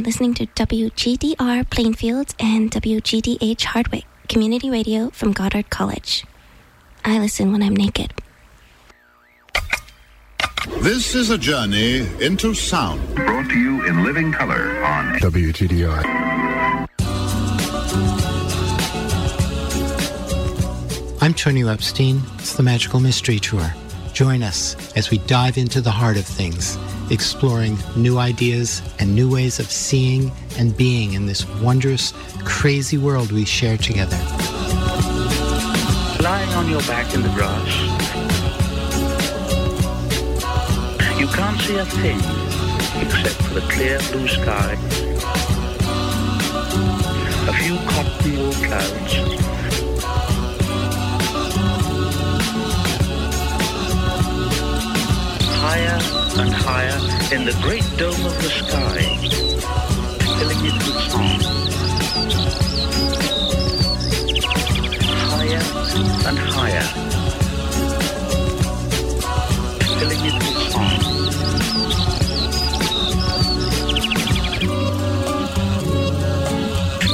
you're listening to WGDR Plainfield and WGDH Hardwick, community radio from Goddard College. I listen when I'm naked. This is a journey into sound. Brought to you in living color on WGDR. I'm Tonio Epstein. It's the Magical Mystery Tour. Join us as we dive into the heart of things, exploring new ideas and new ways of seeing and being in this wondrous, crazy world we share together. Lying on your back in the grass, you can't see a thing except for the clear blue sky, a few cotton wool clouds, higher and higher in the great dome of the sky, filling it with song. Higher and higher, filling it with song.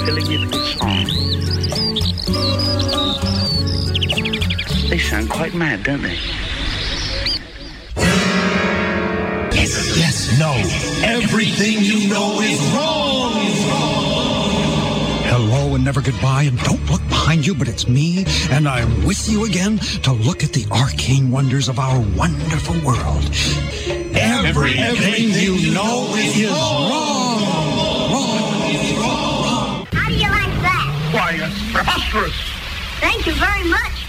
Filling it with song. They sound quite mad, don't they? Yes, no. Everything you know is wrong. Hello and never goodbye, and don't look behind you, but it's me, and I'm with you again to look at the arcane wonders of our wonderful world. Everything you know is wrong. How do you like that? Why, it's preposterous. Thank you very much.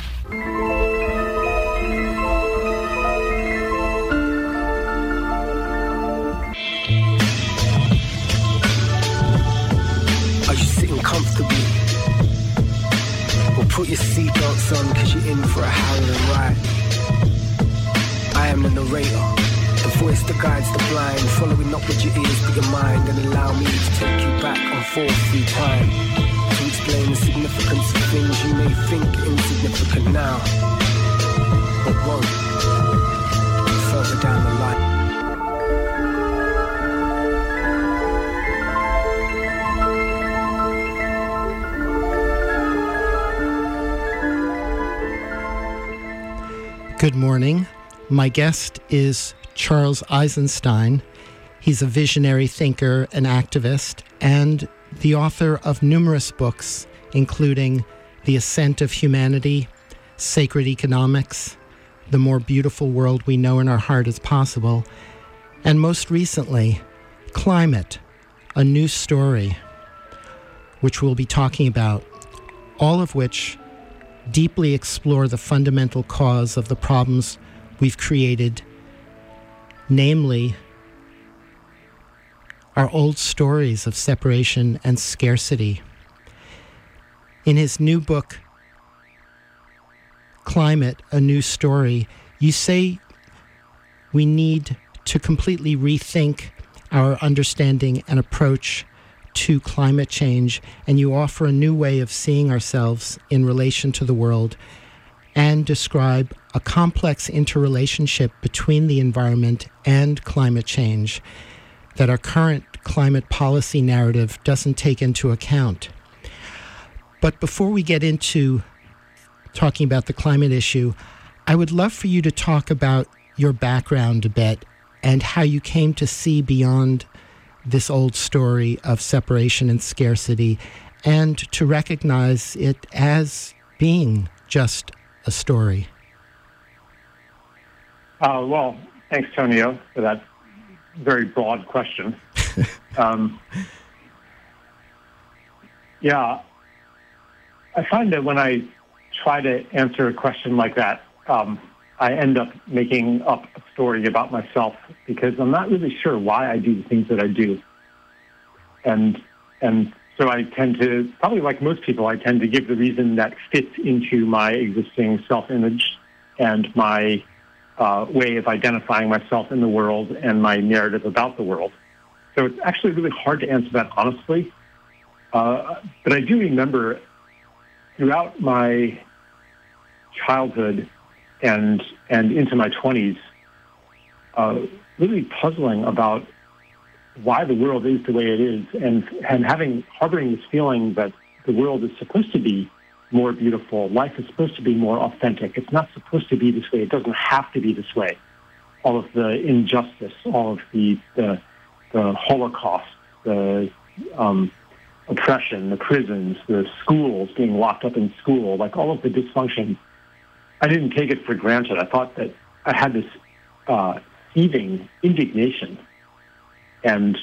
Put your seatbelts on because you're in for a howling ride. I am the narrator, the voice that guides the blind, following not with your ears but your mind, and allow me to take you back on forth through time to explain the significance of things you may think insignificant now, but won't further down the line. Good morning. My guest is Charles Eisenstein. He's a visionary thinker and activist and the author of numerous books, including The Ascent of Humanity, Sacred Economics, The More Beautiful World We Know in Our Heart is Possible, and most recently, Climate, a New Story, which we'll be talking about, all of which deeply explore the fundamental cause of the problems we've created, namely, our old stories of separation and scarcity. In his new book, Climate, A New Story, you say we need to completely rethink our understanding and approach to climate change, and you offer a new way of seeing ourselves in relation to the world and describe a complex interrelationship between the environment and climate change that our current climate policy narrative doesn't take into account. But before we get into talking about the climate issue, I would love for you to talk about your background a bit and how you came to see beyond this old story of separation and scarcity and to recognize it as being just a story. Uh, well, thanks, Tonio, for that very broad question. um, yeah, I find that when I try to answer a question like that, um, I end up making up a story about myself because I'm not really sure why I do the things that I do. And and so I tend to probably like most people, I tend to give the reason that fits into my existing self-image and my uh, way of identifying myself in the world and my narrative about the world. So it's actually really hard to answer that honestly. Uh, but I do remember throughout my childhood and and into my 20s, uh, really puzzling about why the world is the way it is, and and having harboring this feeling that the world is supposed to be more beautiful, life is supposed to be more authentic. It's not supposed to be this way. It doesn't have to be this way. All of the injustice, all of the the, the Holocaust, the um, oppression, the prisons, the schools being locked up in school, like all of the dysfunction. I didn't take it for granted. I thought that I had this uh, seething indignation and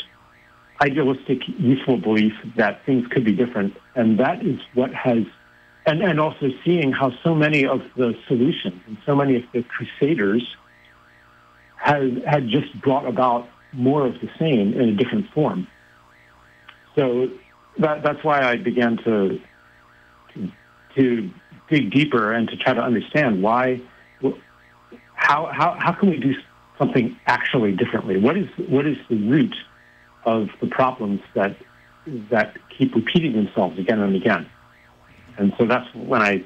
idealistic, useful belief that things could be different. And that is what has, and, and also seeing how so many of the solutions and so many of the crusaders had, had just brought about more of the same in a different form. So that, that's why I began to, to, to dig deeper and to try to understand why, how, how, how can we do something actually differently? What is, what is the root of the problems that, that keep repeating themselves again and again? And so that's when I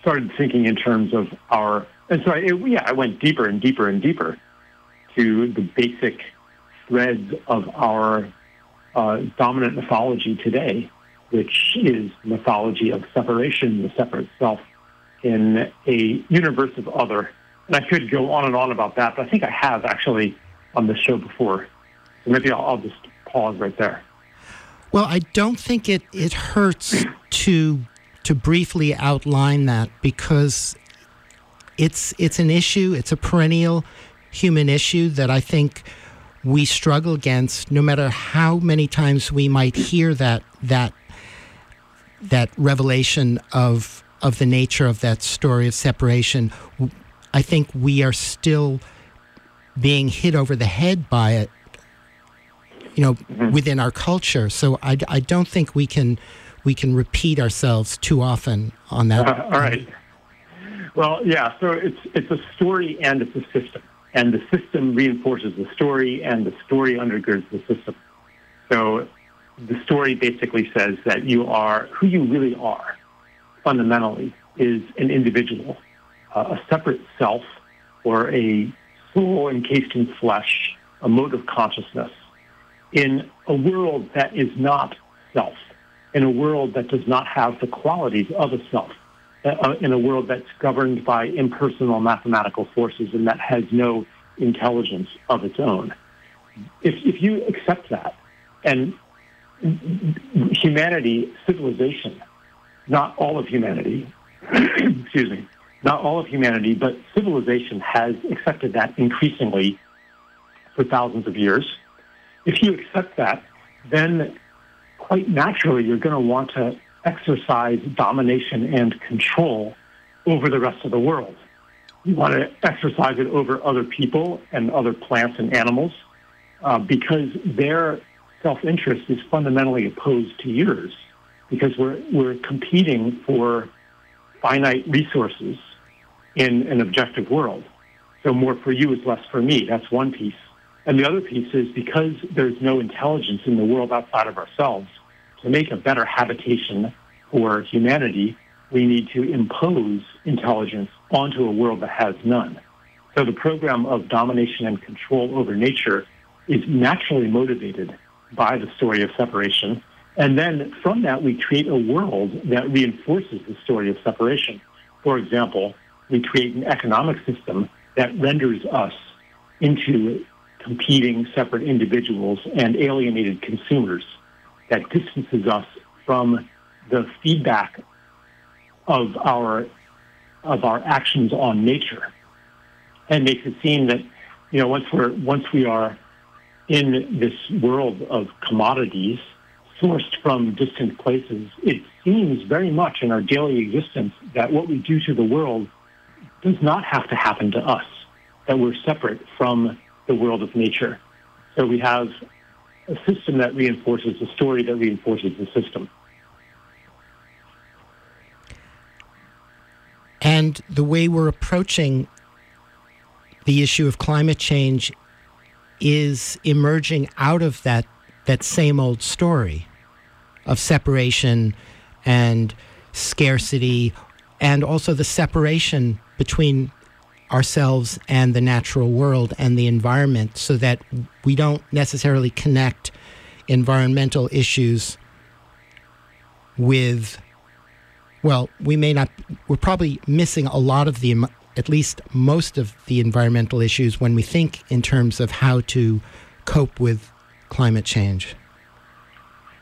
started thinking in terms of our, and so I, it, yeah, I went deeper and deeper and deeper to the basic threads of our uh, dominant mythology today, which is mythology of separation, the separate self, in a universe of other. And I could go on and on about that, but I think I have actually on this show before. So maybe I'll, I'll just pause right there. Well, I don't think it, it hurts to to briefly outline that because it's it's an issue, it's a perennial human issue that I think we struggle against no matter how many times we might hear that that that revelation of of the nature of that story of separation i think we are still being hit over the head by it you know mm-hmm. within our culture. So I, I don't think we can we can repeat ourselves too often on that uh, all right. well yeah so it's it's a story and it's a system. And the system reinforces the story, and the story undergirds the system. So the story basically says that you are who you really are, fundamentally, is an individual, uh, a separate self, or a soul encased in flesh, a mode of consciousness, in a world that is not self, in a world that does not have the qualities of a self uh, in a world that's governed by impersonal mathematical forces and that has no intelligence of its own. If, if you accept that, and humanity, civilization, not all of humanity, excuse me, not all of humanity, but civilization has accepted that increasingly for thousands of years. If you accept that, then quite naturally you're going to want to exercise domination and control over the rest of the world. You want to exercise it over other people and other plants and animals uh, because their self-interest is fundamentally opposed to yours because we're, we're competing for finite resources in an objective world. So more for you is less for me. That's one piece. And the other piece is because there's no intelligence in the world outside of ourselves, to make a better habitation for humanity, we need to impose intelligence onto a world that has none. So the program of domination and control over nature is naturally motivated by the story of separation. And then from that, we create a world that reinforces the story of separation. For example, we create an economic system that renders us into competing separate individuals and alienated consumers that distances us from the feedback of our of our actions on nature, and makes it seem that you know once we're once we are in this world of commodities sourced from distant places, it seems very much in our daily existence that what we do to the world does not have to happen to us, that we're separate from the world of nature. So we have a system that reinforces the story that reinforces the system. And the way we're approaching the issue of climate change is emerging out of that, that same old story of separation and scarcity, and also the separation between ourselves and the natural world and the environment so that we don't necessarily connect environmental issues with well we may not we're probably missing a lot of the at least most of the environmental issues when we think in terms of how to cope with climate change.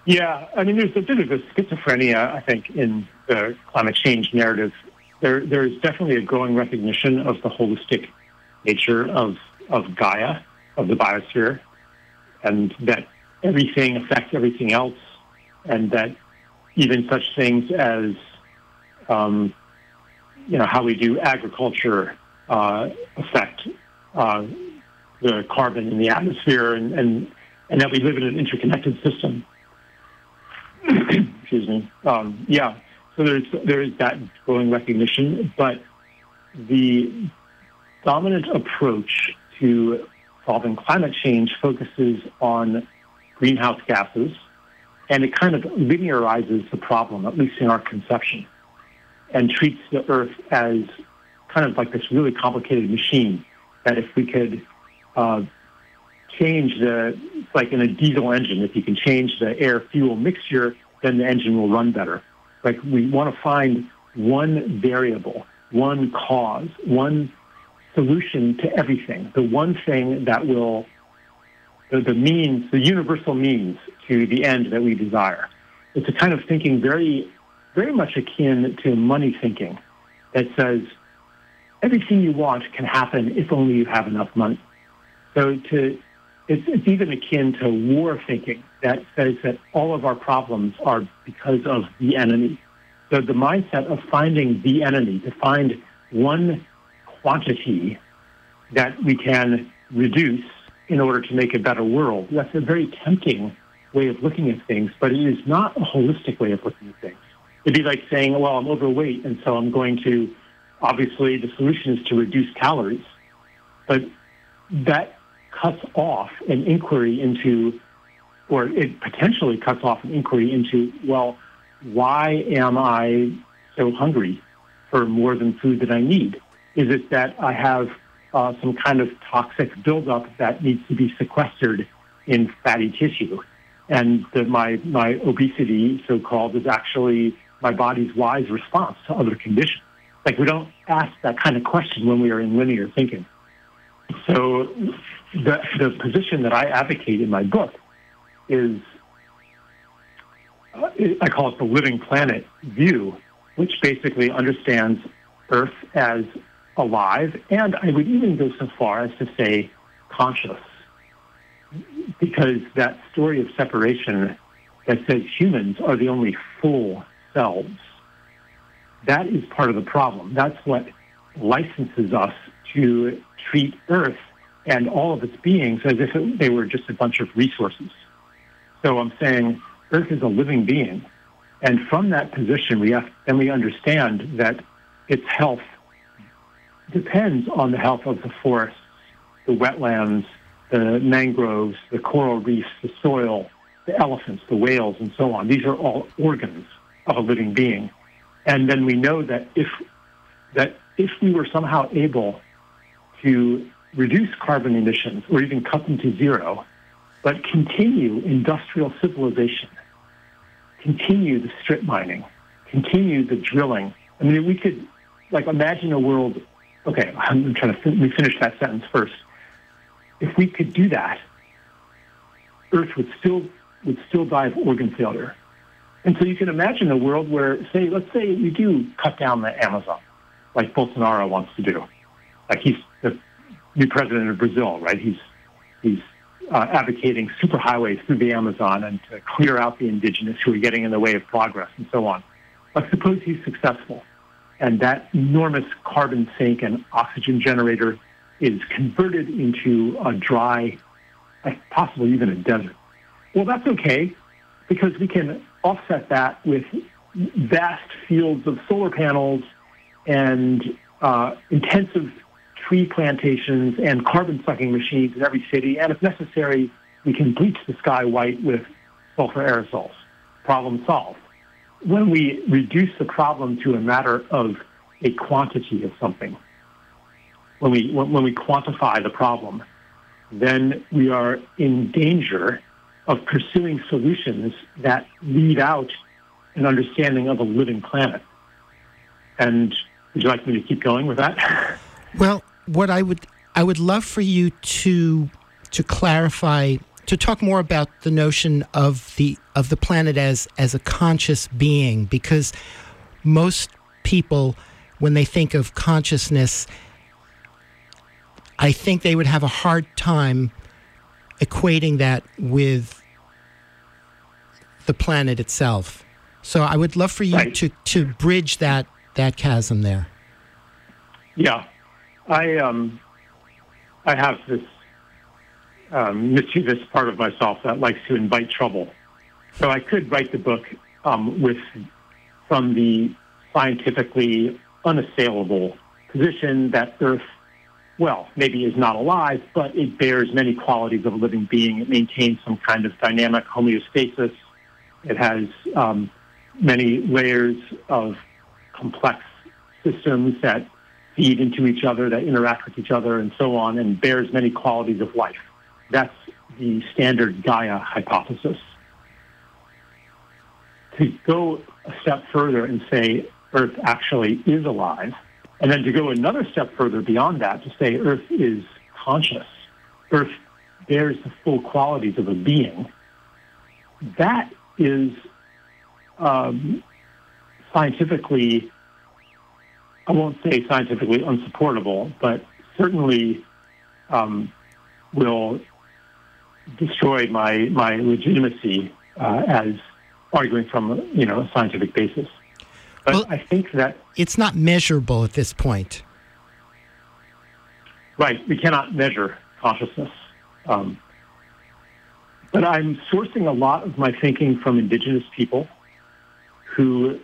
Yeah i mean there's a bit of a schizophrenia i think in the climate change narrative. There there is definitely a growing recognition of the holistic nature of of gaia of the biosphere and that everything affects everything else and that even such things as um, you know how we do agriculture uh, affect uh, the carbon in the atmosphere, and, and and that we live in an interconnected system. Excuse me. Um, yeah. So there's there is that growing recognition, but the dominant approach to solving climate change focuses on greenhouse gases and it kind of linearizes the problem, at least in our conception, and treats the Earth as kind of like this really complicated machine that if we could uh, change the, like in a diesel engine, if you can change the air fuel mixture, then the engine will run better. Like we want to find one variable, one cause, one solution to everything, the one thing that will the, the means, the universal means to the end that we desire. It's a kind of thinking very, very much akin to money thinking that says everything you want can happen if only you have enough money. So to, it's, it's even akin to war thinking that says that all of our problems are because of the enemy. So the mindset of finding the enemy, to find one quantity that we can reduce in order to make a better world. That's a very tempting way of looking at things, but it is not a holistic way of looking at things. It'd be like saying, well, I'm overweight, and so I'm going to, obviously, the solution is to reduce calories. But that cuts off an inquiry into, or it potentially cuts off an inquiry into, well, why am I so hungry for more than food that I need? Is it that I have uh, some kind of toxic buildup that needs to be sequestered in fatty tissue. And the, my, my obesity, so called, is actually my body's wise response to other conditions. Like we don't ask that kind of question when we are in linear thinking. So the, the position that I advocate in my book is, uh, I call it the living planet view, which basically understands Earth as alive, and I would even go so far as to say conscious, because that story of separation that says humans are the only full selves, that is part of the problem. That's what licenses us to treat Earth and all of its beings as if it, they were just a bunch of resources. So I'm saying Earth is a living being. And from that position, we have, then we understand that its health depends on the health of the forests, the wetlands, the mangroves, the coral reefs, the soil, the elephants, the whales, and so on. These are all organs of a living being. And then we know that if that if we were somehow able to reduce carbon emissions or even cut them to zero, but continue industrial civilization, continue the strip mining, continue the drilling. I mean, we could like imagine a world okay, I'm trying to fin- finish that sentence first. If we could do that, Earth would still would still die of organ failure. And so you can imagine a world where, say, let's say we do cut down the Amazon, like Bolsonaro wants to do. Like he's the new president of Brazil, right? He's he's uh, advocating superhighways through the Amazon and to clear out the indigenous who are getting in the way of progress and so on. But suppose he's successful and that enormous carbon sink and oxygen generator is converted into a dry, possibly even a desert. Well, that's okay because we can offset that with vast fields of solar panels and uh, intensive tree plantations and carbon sucking machines in every city. And if necessary, we can bleach the sky white with sulfur aerosols. Problem solved when we reduce the problem to a matter of a quantity of something, when we when, when we quantify the problem, then we are in danger of pursuing solutions that leave out an understanding of a living planet. And would you like me to keep going with that? Well, what I would I would love for you to to clarify to talk more about the notion of the of the planet as as a conscious being because most people when they think of consciousness I think they would have a hard time equating that with the planet itself. So I would love for you Right. to to bridge that that chasm there. Yeah, I um, I have this um, mischievous part of myself that likes to invite trouble. So I could write the book um, with from the scientifically unassailable position that Earth, well, maybe is not alive, but it bears many qualities of a living being. It maintains some kind of dynamic homeostasis. It has um, many layers of complex systems that feed into each other, that interact with each other, and so on, and bears many qualities of life. That's the standard Gaia hypothesis. To go a step further and say Earth actually is alive, and then to go another step further beyond that to say Earth is conscious, Earth bears the full qualities of a being, that is um, scientifically I won't say scientifically unsupportable, but certainly um, will destroy my my legitimacy uh, as arguing from you know a scientific basis. But Well- I think that It's not measurable at this point. right we cannot measure consciousness. Um, but I'm sourcing a lot of my thinking from indigenous people who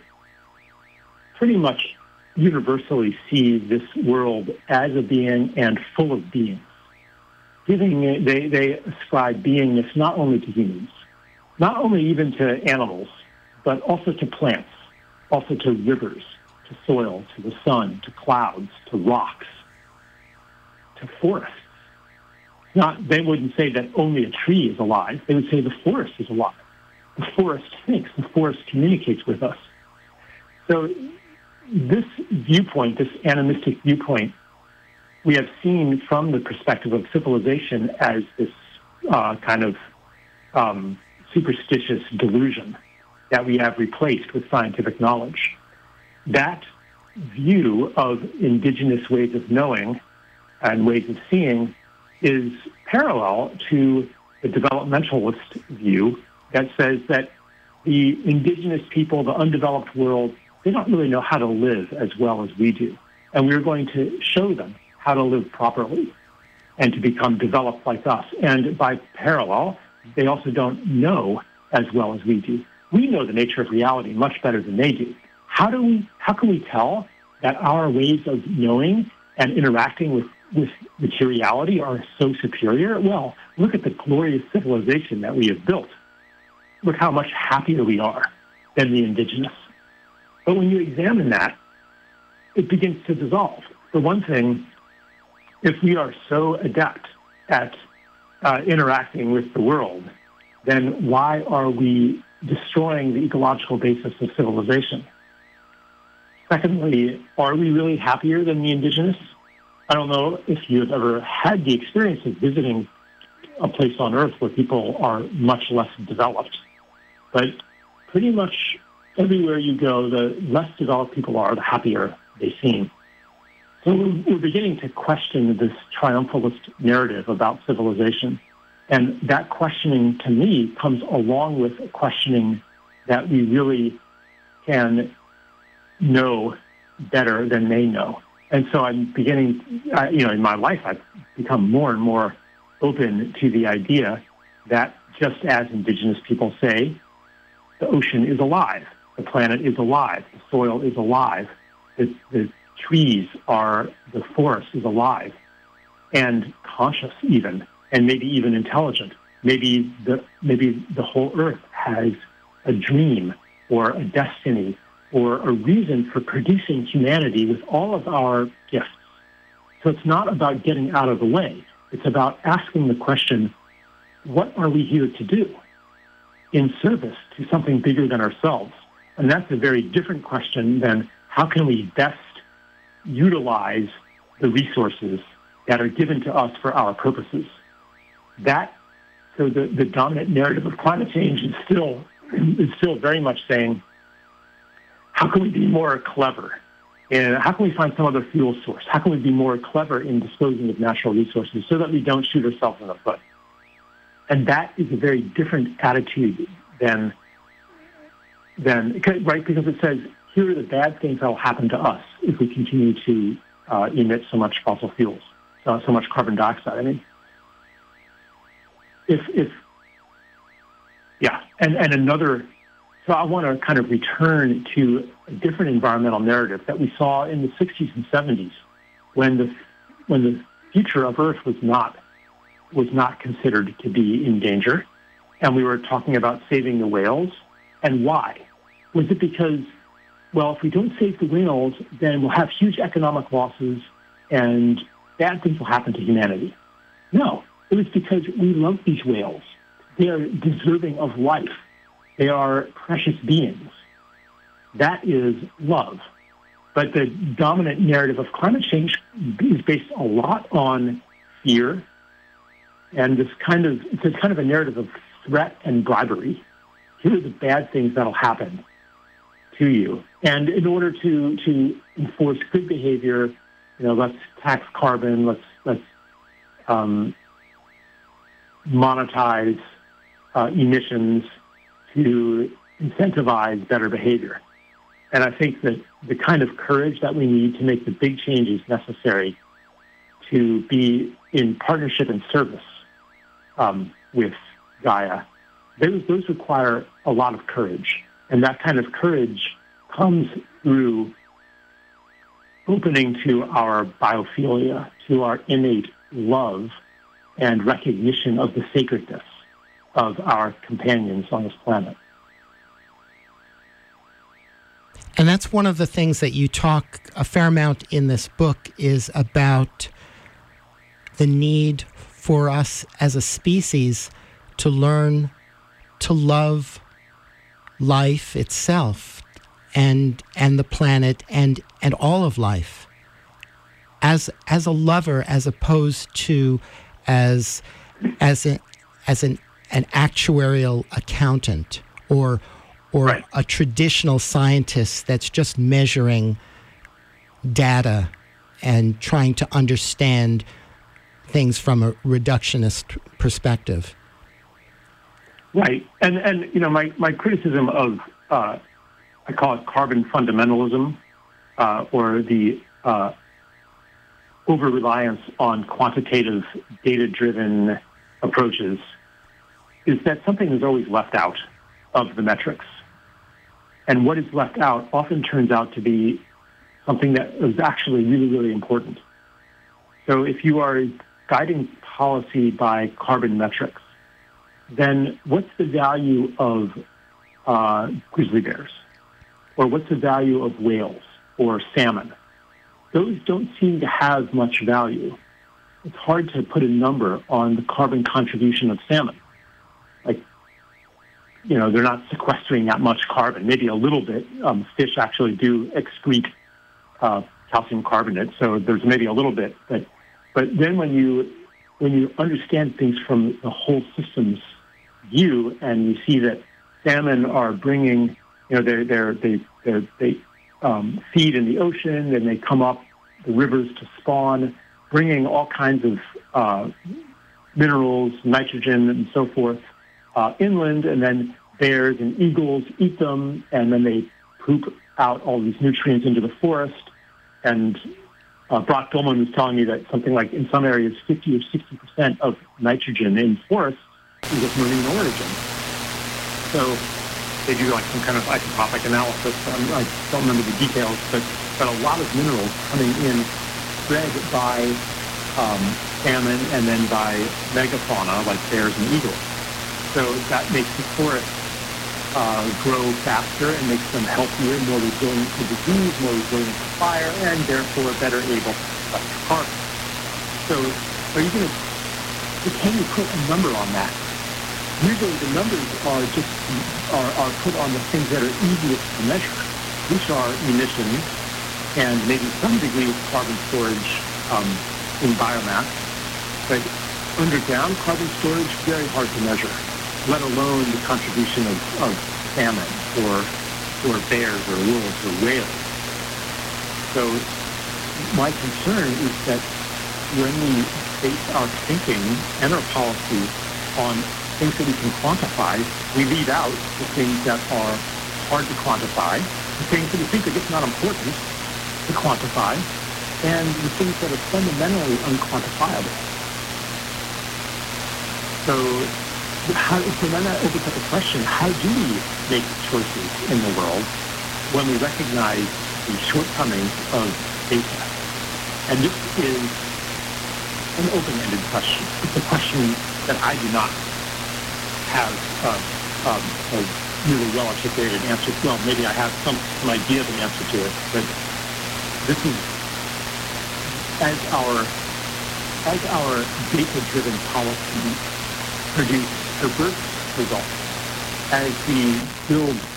pretty much universally see this world as a being and full of beings. Giving they, they ascribe beingness not only to humans, not only even to animals, but also to plants, also to rivers, to soil, to the sun, to clouds, to rocks, to forests. Not, they wouldn't say that only a tree is alive. They would say the forest is alive. The forest thinks. The forest communicates with us. So this viewpoint, this animistic viewpoint, we have seen from the perspective of civilization as this uh, kind of um, superstitious delusion that we have replaced with scientific knowledge. That view of indigenous ways of knowing and ways of seeing is parallel to the developmentalist view that says that the indigenous people, the undeveloped world, they don't really know how to live as well as we do. And we're going to show them how to live properly and to become developed like us. And by parallel, they also don't know as well as we do. We know the nature of reality much better than they do. How do we how can we tell that our ways of knowing and interacting with, with materiality are so superior? Well, look at the glorious civilization that we have built. Look how much happier we are than the indigenous. But when you examine that, it begins to dissolve. For one thing, if we are so adept at uh, interacting with the world, then why are we destroying the ecological basis of civilization? Secondly, are we really happier than the indigenous? I don't know if you've ever had the experience of visiting a place on Earth where people are much less developed, but pretty much everywhere you go, the less developed people are, the happier they seem. So we're, beginning to question this triumphalist narrative about civilization. And that questioning, to me, comes along with questioning that we really can know better than they know. And so I'm beginning, I, you know, in my life, I've become more and more open to the idea that just as indigenous people say, the ocean is alive, the planet is alive, the soil is alive, the, the trees are, the forest is alive, and conscious even, and maybe even intelligent. Maybe the, maybe the whole earth has a dream or a destiny or a reason for producing humanity with all of our gifts. So it's not about getting out of the way. It's about asking the question, what are we here to do in service to something bigger than ourselves? And that's a very different question than how can we best utilize the resources that are given to us for our purposes. That so the, the dominant narrative of climate change is still is still very much saying, how can we be more clever? And how can we find some other fuel source? How can we be more clever in disposing of natural resources so that we don't shoot ourselves in the foot? And that is a very different attitude than, than right? Because it says, here are the bad things that will happen to us if we continue to uh, emit so much fossil fuels, so, so much carbon dioxide. I mean, if, if yeah, and, and another, so I want to kind of return to a different environmental narrative that we saw in the 60s and 70s when the, when the future of Earth was not, was not considered to be in danger. And we were talking about saving the whales. And why? Was it because, well, if we don't save the whales, then we'll have huge economic losses and bad things will happen to humanity? No, it was because we love these whales. They are deserving of life. They are precious beings. That is love. But the dominant narrative of climate change is based a lot on fear and this kind of it's kind of a narrative of threat and bribery. Here are the bad things that'll happen to you. And in order to to enforce good behavior, you know, let's tax carbon, let's let's um, monetize uh, emissions to incentivize better behavior. And I think that the kind of courage that we need to make the big changes necessary to be in partnership and service um, with Gaia, those, those require a lot of courage. And that kind of courage comes through opening to our biophilia, to our innate love and recognition of the sacredness of our companions on this planet. And that's one of the things that you talk a fair amount in this book is about the need for us as a species to learn to love life itself and and the planet and and all of life as as a lover as opposed to as as a, as an an actuarial accountant or or right. a traditional scientist that's just measuring data and trying to understand things from a reductionist perspective. Right, and and you know my my criticism of uh, I call it carbon fundamentalism uh, or the uh, over reliance on quantitative data driven approaches is that something is always left out of the metrics. And what is left out often turns out to be something that is actually really, really important. So if you are guiding policy by carbon metrics, then what's the value of uh, grizzly bears? Or what's the value of whales or salmon? Those don't seem to have much value. It's hard to put a number on the carbon contribution of salmon you know, they're not sequestering that much carbon, maybe a little bit. Um, fish actually do excrete uh, calcium carbonate, so there's maybe a little bit. But, but then when you, when you understand things from the whole system's view and you see that salmon are bringing, you know, they're, they're, they, they're, they um, feed in the ocean and they come up the rivers to spawn, bringing all kinds of uh, minerals, nitrogen, and so forth uh, inland, and then bears and eagles eat them, and then they poop out all these nutrients into the forest. And uh, Brock Dolman was telling me that something like in some areas, 50 or 60 percent of nitrogen in forests is of marine origin. So they do like some kind of isotopic analysis. Um, I don't remember the details, but but a lot of minerals coming in spread by um, salmon and then by megafauna like bears and eagles. So that makes the forest uh, grow faster and makes them healthier, more resilient to disease, more resilient to fire, and therefore better able to collect carbon. So are you going to, can you put a number on that? Usually the numbers are just, are, are put on the things that are easiest to measure, which are emissions and maybe some degree of carbon storage um, in biomass. But underground carbon storage, very hard to measure, let alone the contribution of, of salmon or, or bears or wolves or whales. So my concern is that when we base our thinking and our policy on things that we can quantify, we leave out the things that are hard to quantify, the things that we think are just not important to quantify, and the things that are fundamentally unquantifiable. So, how, so then that opens up a question, how do we make choices in the world when we recognize the shortcomings of data? And this is an open-ended question. It's a question that I do not have uh, um, a really well-articulated answer. Well, maybe I have some, some idea of an answer to it, but this is as our as our data-driven policy produce perverse results, as we build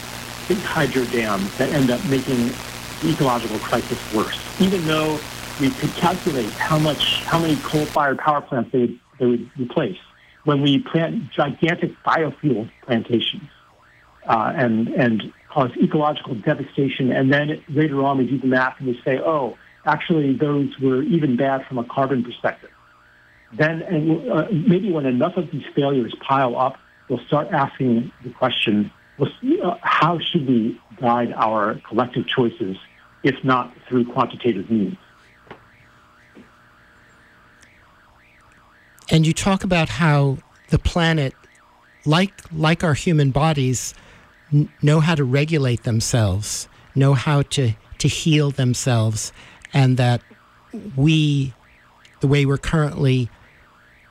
big hydro dams that end up making the ecological crisis worse, even though we could calculate how much, how many coal-fired power plants they they would replace. When we plant gigantic biofuel plantations uh, and and cause ecological devastation, and then later on we do the math and we say, oh, actually those were even bad from a carbon perspective. Then and, uh, maybe when enough of these failures pile up, we'll start asking the question, uh, how should we guide our collective choices, if not through quantitative means? And you talk about how the planet, like like our human bodies, n- know how to regulate themselves, know how to to heal themselves, and that we, the way we're currently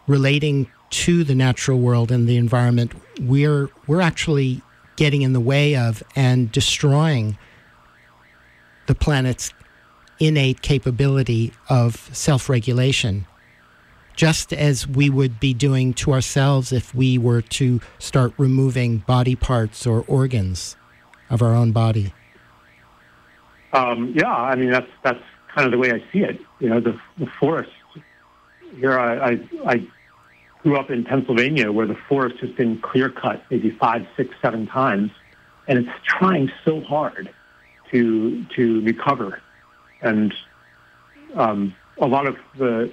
relating to the natural world and the environment, we're we're actually getting in the way of and destroying the planet's innate capability of self-regulation just as we would be doing to ourselves if we were to start removing body parts or organs of our own body. Um, yeah, I mean that's that's kind of the way I see it. You know, the, the forest. Here, I, I, I grew up in Pennsylvania, where the forest has been clear cut maybe five, six, seven times, and it's trying so hard to to recover. And um, a lot of the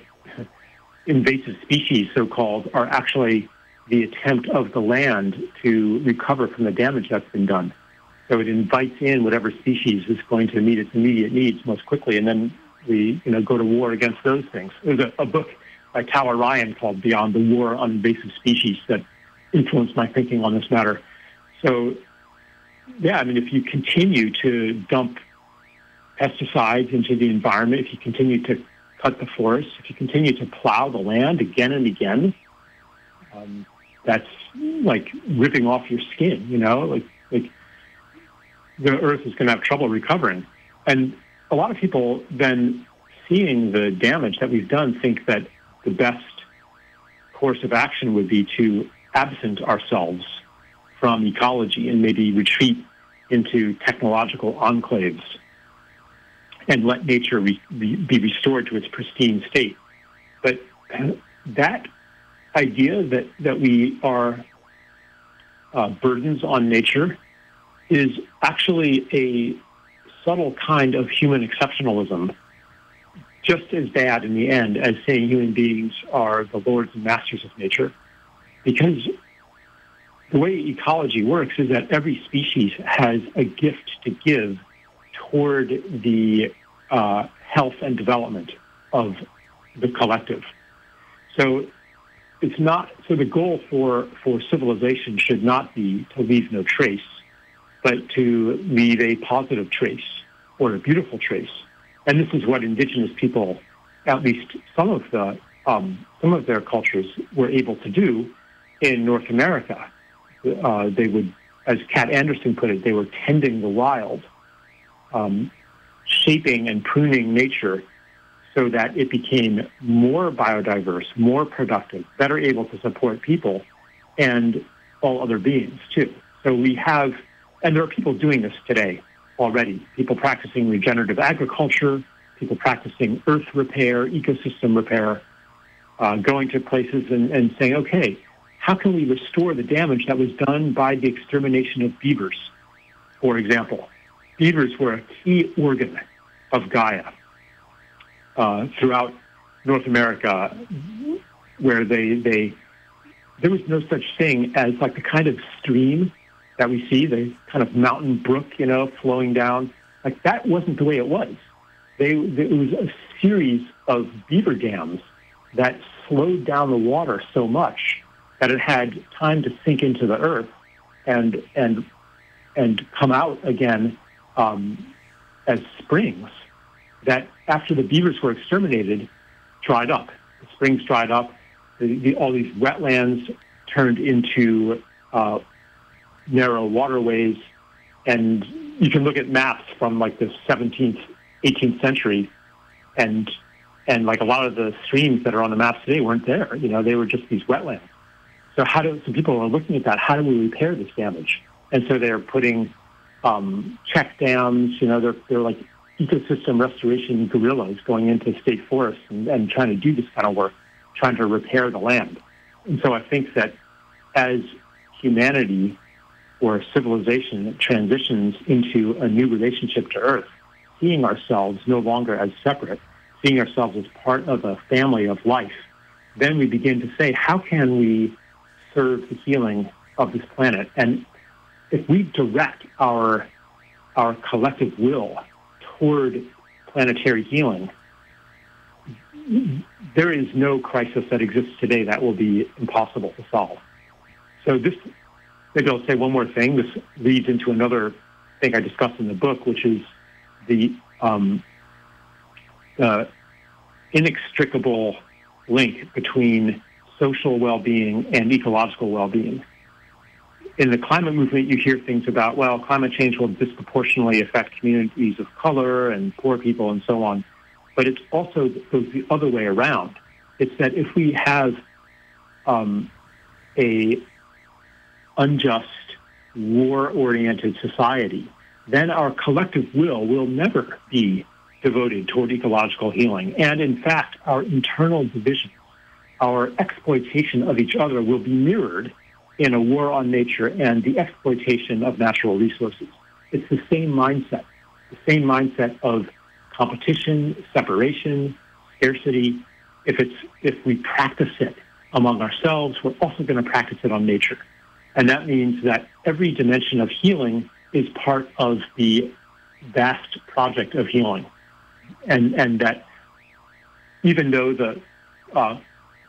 invasive species, so-called, are actually the attempt of the land to recover from the damage that's been done. So it invites in whatever species is going to meet its immediate needs most quickly, and then we, you know, go to war against those things. There's a, a book by Tao Orion called Beyond the War on Invasive Species that influenced my thinking on this matter. So, yeah, I mean, if you continue to dump pesticides into the environment, if you continue to cut the forest, if you continue to plow the land again and again, um, that's like ripping off your skin, you know, like, like the earth is going to have trouble recovering. And a lot of people then seeing the damage that we've done think that the best course of action would be to absent ourselves from ecology and maybe retreat into technological enclaves and let nature re- be restored to its pristine state. But that idea that, that we are uh, burdens on nature is actually a subtle kind of human exceptionalism, just as bad in the end as saying human beings are the lords and masters of nature. Because the way ecology works is that every species has a gift to give toward the uh, health and development of the collective. So it's not so the goal for, for civilization should not be to leave no trace, but to leave a positive trace or a beautiful trace. And this is what indigenous people, at least some of the um, some of their cultures, were able to do in North America. Uh, they would, as Kat Anderson put it, they were tending the wild, um, shaping and pruning nature so that it became more biodiverse, more productive, better able to support people and all other beings too. So we have, and there are people doing this today already, people practicing regenerative agriculture, people practicing earth repair, ecosystem repair, uh, going to places and, and saying, okay, how can we restore the damage that was done by the extermination of beavers, for example? Beavers were a key organ of Gaia uh, throughout North America, where they they there was no such thing as like the kind of stream that we see, the kind of mountain brook, you know, flowing down. Like that wasn't the way it was. They it was a series of beaver dams that slowed down the water so much that it had time to sink into the earth and and and come out again um, as springs that after the beavers were exterminated, dried up. The springs dried up. The, the, all these wetlands turned into uh, narrow waterways. And you can look at maps from like the 17th, 18th century, and and like a lot of the streams that are on the maps today weren't there. You know, they were just these wetlands. So how do some people are looking at that? How do we repair this damage? And so they're putting um, check dams. You know, they're they're like ecosystem restoration guerrillas going into state forests and, and trying to do this kind of work, trying to repair the land. And so I think that as humanity or civilization transitions into a new relationship to Earth, seeing ourselves no longer as separate, seeing ourselves as part of a family of life, then we begin to say, how can we serve the healing of this planet? And if we direct our our collective will toward planetary healing, there is no crisis that exists today that will be impossible to solve. So this, maybe I'll say one more thing. This leads into another thing I discussed in the book, which is the um, uh, inextricable link between social well-being and ecological well-being in the climate movement, you hear things about, well, climate change will disproportionately affect communities of color and poor people and so on. But it's also goes the other way around. It's that if we have um, a unjust, war-oriented society, then our collective will will never be devoted toward ecological healing. And in fact, our internal division, our exploitation of each other will be mirrored in a war on nature and the exploitation of natural resources. It's the same mindset, the same mindset of competition, separation, scarcity. If it's if we practice it among ourselves, we're also going to practice it on nature. And that means that every dimension of healing is part of the vast project of healing. And and that even though the uh,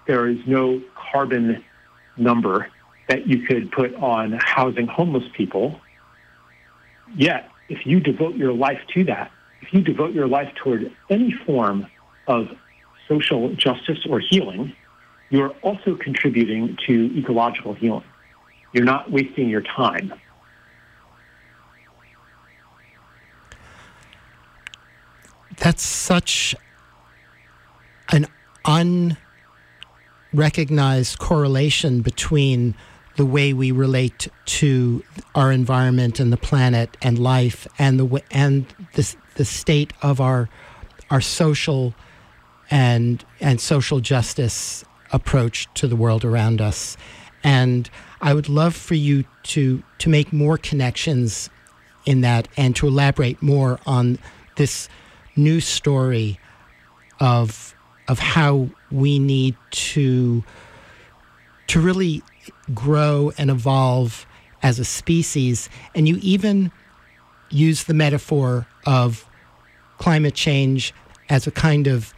there is no carbon number that you could put on housing homeless people. Yet, if you devote your life to that, if you devote your life toward any form of social justice or healing, you're also contributing to ecological healing. You're not wasting your time. That's such an unrecognized correlation between the way we relate to our environment and the planet and life and the and the the state of our our social and and social justice approach to the world around us and I would love for you to to make more connections in that and to elaborate more on this new story of of how we need to to really grow and evolve as a species. And you even use the metaphor of climate change as a kind of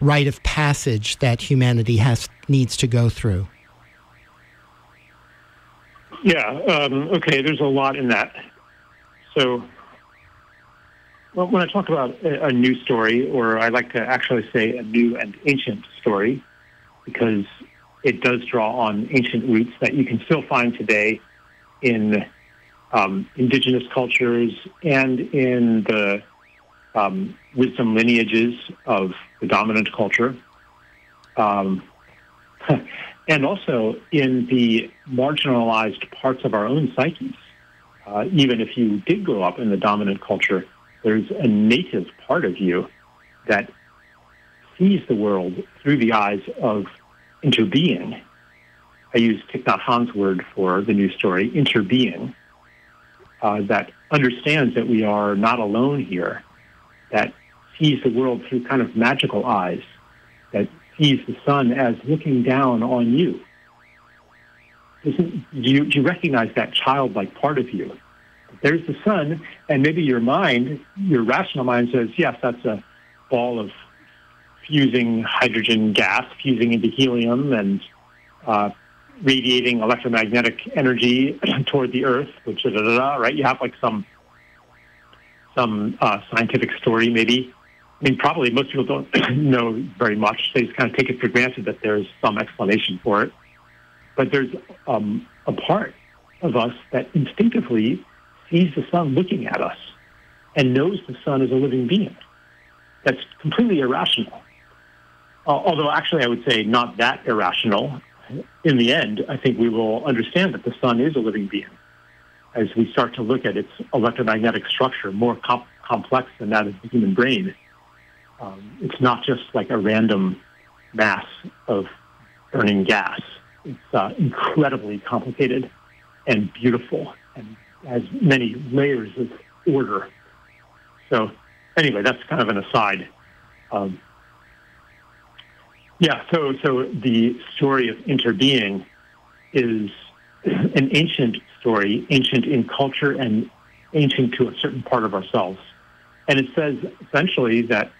rite of passage that humanity has needs to go through. Yeah. Um, okay. There's a lot in that. So, well, when I talk about a, a new story, or I like to actually say a new and ancient story, because it does draw on ancient roots that you can still find today in um, indigenous cultures and in the um, wisdom lineages of the dominant culture, um, and also in the marginalized parts of our own psyches. Uh, even if you did grow up in the dominant culture, there's a native part of you that sees the world through the eyes of interbeing. I use Thich Nhat Hanh's word for the new story, interbeing, uh, that understands that we are not alone here, that sees the world through kind of magical eyes, that sees the sun as looking down on you. do, you, you recognize that childlike part of you? There's the sun, and maybe your mind, your rational mind says, yes, that's a ball of fusing hydrogen gas, fusing into helium, and uh, radiating electromagnetic energy toward the Earth, which da, da, da, right? You have like some some uh, scientific story, maybe. I mean, probably most people don't know very much. They just kind of take it for granted that there's some explanation for it. But there's um, a part of us that instinctively sees the sun looking at us and knows the sun is a living being. That's completely irrational. Uh, although, actually, I would say not that irrational. In the end, I think we will understand that the sun is a living being as we start to look at its electromagnetic structure, more comp- complex than that of the human brain. Um, it's not just like a random mass of burning gas. It's uh, incredibly complicated and beautiful and has many layers of order. So, anyway, that's kind of an aside. Um, yeah, so so the story of interbeing is an ancient story, ancient in culture and ancient to a certain part of ourselves. And it says essentially that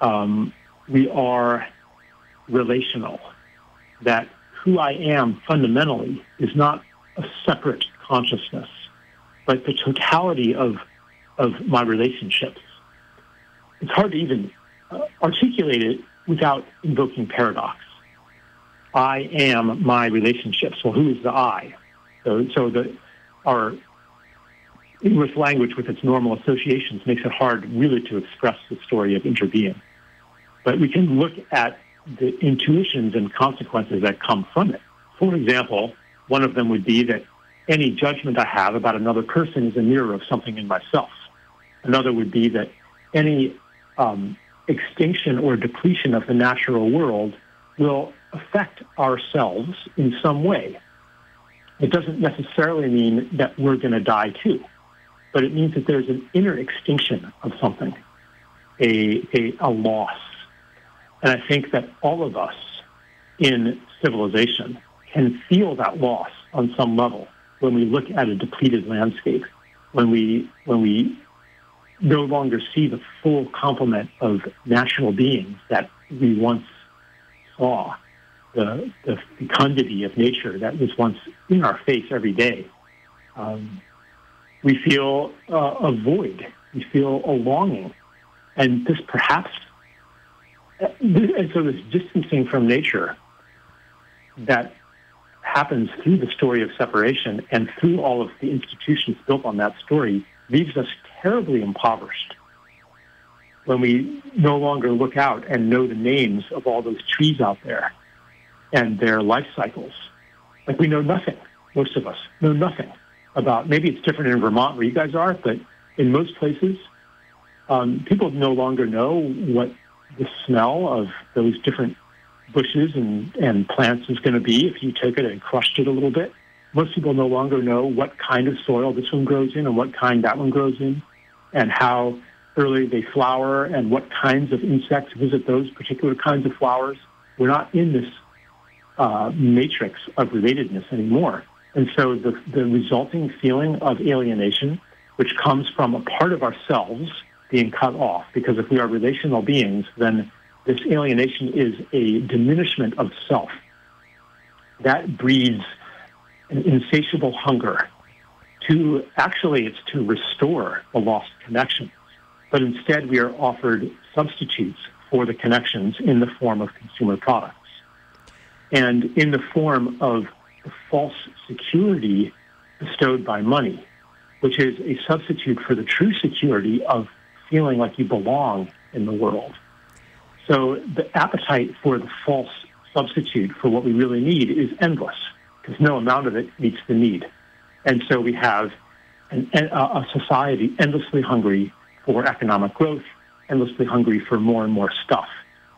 um, we are relational, that who I am fundamentally is not a separate consciousness, but the totality of, of my relationships. It's hard to even uh, articulate it without invoking paradox. I am my relationships. Well, who is the I? So, so the, our English language with its normal associations makes it hard really to express the story of interbeing. But we can look at the intuitions and consequences that come from it. For example, one of them would be that any judgment I have about another person is a mirror of something in myself. Another would be that any um, extinction or depletion of the natural world will affect ourselves in some way. It doesn't necessarily mean that we're going to die too, but it means that there's an inner extinction of something, a, a, a loss. And I think that all of us in civilization can feel that loss on some level when we look at a depleted landscape, when we, when we no longer see the full complement of national beings that we once saw the, the fecundity of nature that was once in our face every day. Um, we feel uh, a void. We feel a longing. And this perhaps, and so this distancing from nature that happens through the story of separation and through all of the institutions built on that story leaves us terribly impoverished when we no longer look out and know the names of all those trees out there and their life cycles. Like we know nothing, most of us know nothing about, maybe it's different in Vermont where you guys are, but in most places, um, people no longer know what the smell of those different bushes and, and plants is going to be if you took it and crushed it a little bit. Most people no longer know what kind of soil this one grows in and what kind that one grows in and how early they flower and what kinds of insects visit those particular kinds of flowers. We're not in this uh, matrix of relatedness anymore. And so the, the resulting feeling of alienation, which comes from a part of ourselves being cut off, because if we are relational beings, then this alienation is a diminishment of self. That breeds an insatiable hunger to actually it's to restore the lost connection. But instead we are offered substitutes for the connections in the form of consumer products and in the form of the false security bestowed by money, which is a substitute for the true security of feeling like you belong in the world. So the appetite for the false substitute for what we really need is endless because no amount of it meets the need. And so we have an, a society endlessly hungry for economic growth, endlessly hungry for more and more stuff.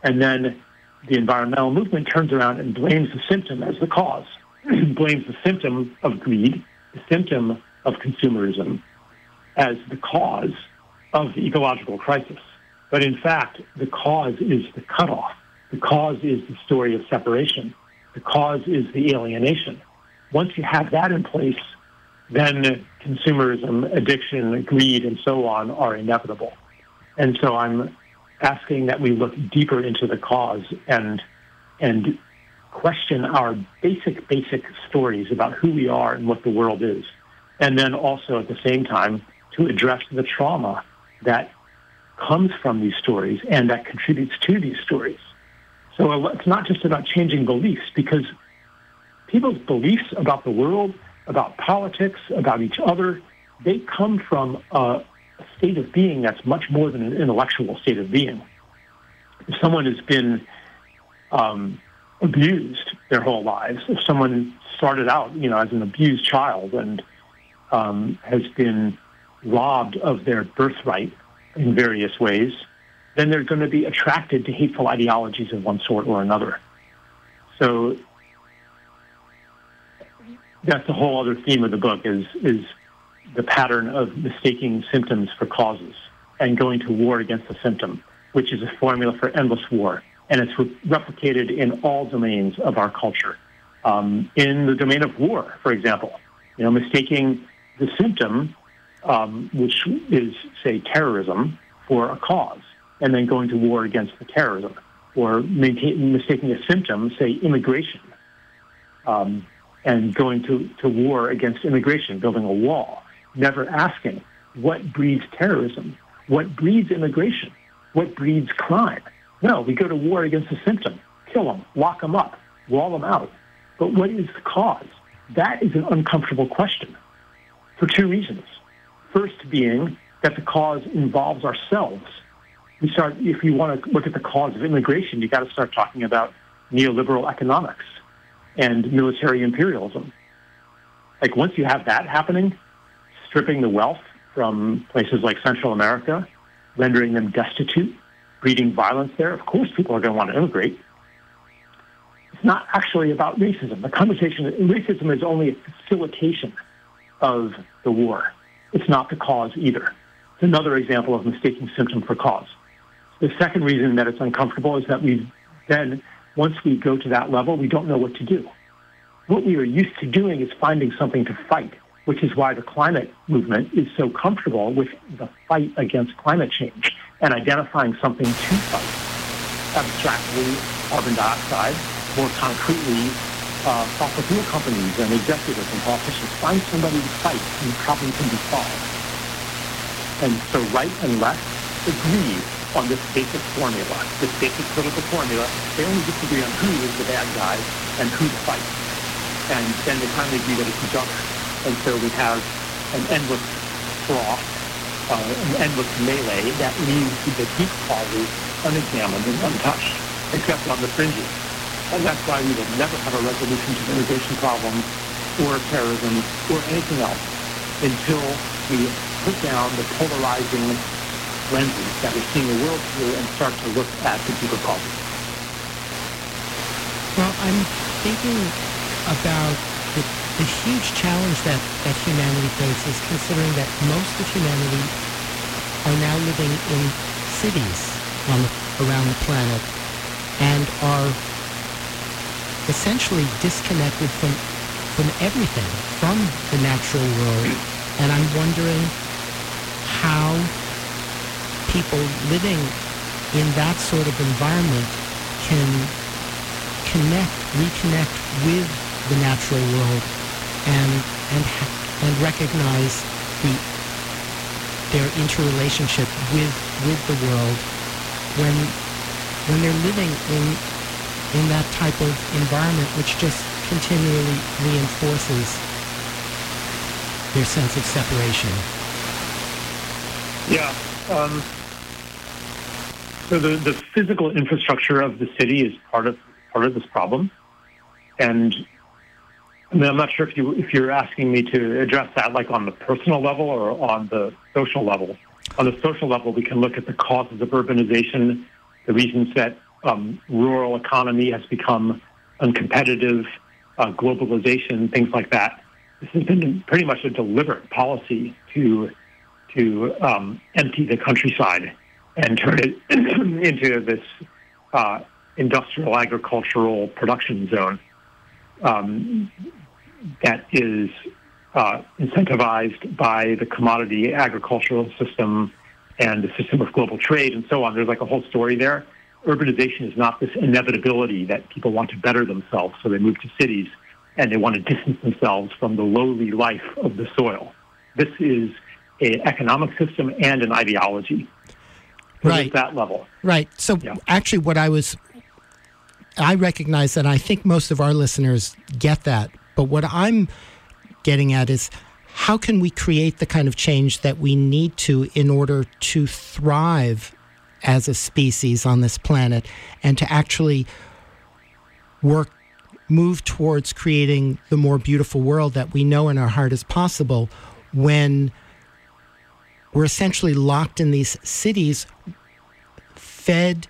And then the environmental movement turns around and blames the symptom as the cause, blames the symptom of greed, the symptom of consumerism as the cause of the ecological crisis. But in fact, the cause is the cutoff. The cause is the story of separation. The cause is the alienation. Once you have that in place, then consumerism, addiction, greed, and so on are inevitable. And so I'm asking that we look deeper into the cause and and question our basic, basic stories about who we are and what the world is. And then also at the same time to address the trauma that comes from these stories and that contributes to these stories. So it's not just about changing beliefs because people's beliefs about the world, about politics, about each other, they come from a state of being that's much more than an intellectual state of being. If someone has been um, abused their whole lives, if someone started out, you know, as an abused child and um, has been robbed of their birthright in various ways, then they're going to be attracted to hateful ideologies of one sort or another. So that's the whole other theme of the book is is the pattern of mistaking symptoms for causes and going to war against the symptom, which is a formula for endless war. And it's re- replicated in all domains of our culture. Um, in the domain of war, for example, you know, mistaking the symptom um, which is, say, terrorism, for a cause, and then going to war against the terrorism, or maintain, mistaking a symptom, say, immigration, um, and going to, to war against immigration, building a wall, never asking what breeds terrorism, what breeds immigration, what breeds crime. No, we go to war against the symptom, kill them, lock them up, wall them out. But what is the cause? That is an uncomfortable question for two reasons. First being that the cause involves ourselves. We start, if you want to look at the cause of immigration, you got to start talking about neoliberal economics and military imperialism. Like once you have that happening, stripping the wealth from places like Central America, rendering them destitute, breeding violence there, of course people are going to want to immigrate. It's not actually about racism. The conversation, racism is only a facilitation of the war. It's not the cause either. It's another example of mistaking symptom for cause. The second reason that it's uncomfortable is that we then, once we go to that level, we don't know what to do. What we are used to doing is finding something to fight, which is why the climate movement is so comfortable with the fight against climate change and identifying something to fight. Abstractly, carbon dioxide, more concretely, uh, fuel companies and executives and politicians find somebody to fight and the problem can be solved. And so right and left agree on this basic formula, this basic political formula. They only disagree on who is the bad guy and who to fight. And then they finally agree that it's each. And so we have an endless froth, uh, an endless melee that leaves the deep causes unexamined and untouched, except on the fringes. And that's why we will never have a resolution to the immigration problem or terrorism or anything else until we put down the polarizing lenses that we're seeing the world through and start to look at the deeper causes. Well, I'm thinking about the, the huge challenge that, that humanity faces, considering that most of humanity are now living in cities the, around the planet and are essentially disconnected from from everything, from the natural world. And I'm wondering how people living in that sort of environment can connect, reconnect with the natural world and and and recognize the their interrelationship with with the world when when they're living in in that type of environment which just continually reinforces their sense of separation. Yeah. Um, So the, the physical infrastructure of the city is part of part of this problem, and I mean, I'm not sure if you if you're asking me to address that like on the personal level or on the social level. On the social level, we can look at the causes of urbanization, the reasons that um, rural economy has become uncompetitive, uh, globalization, things like that. This has been pretty much a deliberate policy to to um, empty the countryside and turn it into this uh, industrial agricultural production zone um, that is uh, incentivized by the commodity agricultural system and the system of global trade and so on. There's like a whole story there. Urbanization is not this inevitability that people want to better themselves, so they move to cities and they want to distance themselves from the lowly life of the soil. This is an economic system and an ideology. Right. At that level. Right. So Yeah. actually, what I was, I recognize that I think most of our listeners get that. But what I'm getting at is how can we create the kind of change that we need to in order to thrive as a species on this planet and to actually work move towards creating the more beautiful world that we know in our heart is possible when we're essentially locked in these cities fed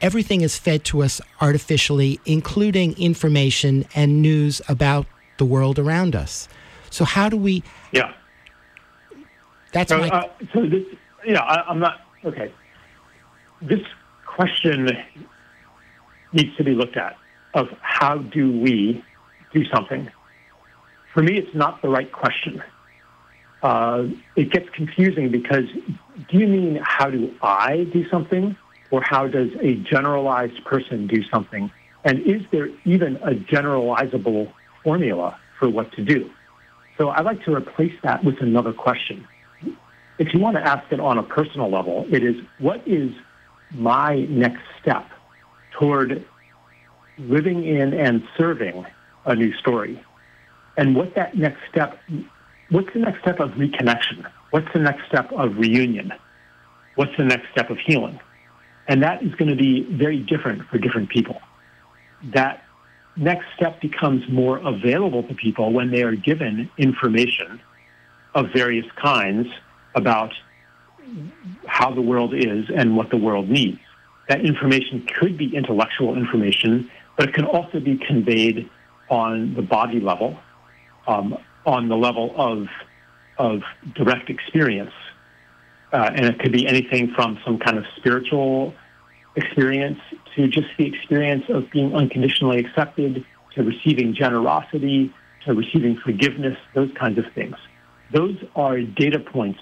everything is fed to us artificially including information and news about the world around us so how do we Yeah. that's So, my uh, so this, yeah, I, I'm not okay. This question needs to be looked at of how do we do something. For me, it's not the right question. Uh, it gets confusing because do you mean how do I do something, or how does a generalized person do something? And is there even a generalizable formula for what to do? So I'd like to replace that with another question if you want to ask it on a personal level, it is what is my next step toward living in and serving a new story? And what that next step, what's the next step of reconnection? What's the next step of reunion? What's the next step of healing? And that is going to be very different for different people. That next step becomes more available to people when they are given information of various kinds about how the world is and what the world needs. That information could be intellectual information, but it can also be conveyed on the body level, um, on the level of, of direct experience. Uh, and it could be anything from some kind of spiritual experience to just the experience of being unconditionally accepted, to receiving generosity, to receiving forgiveness, those kinds of things. Those are data points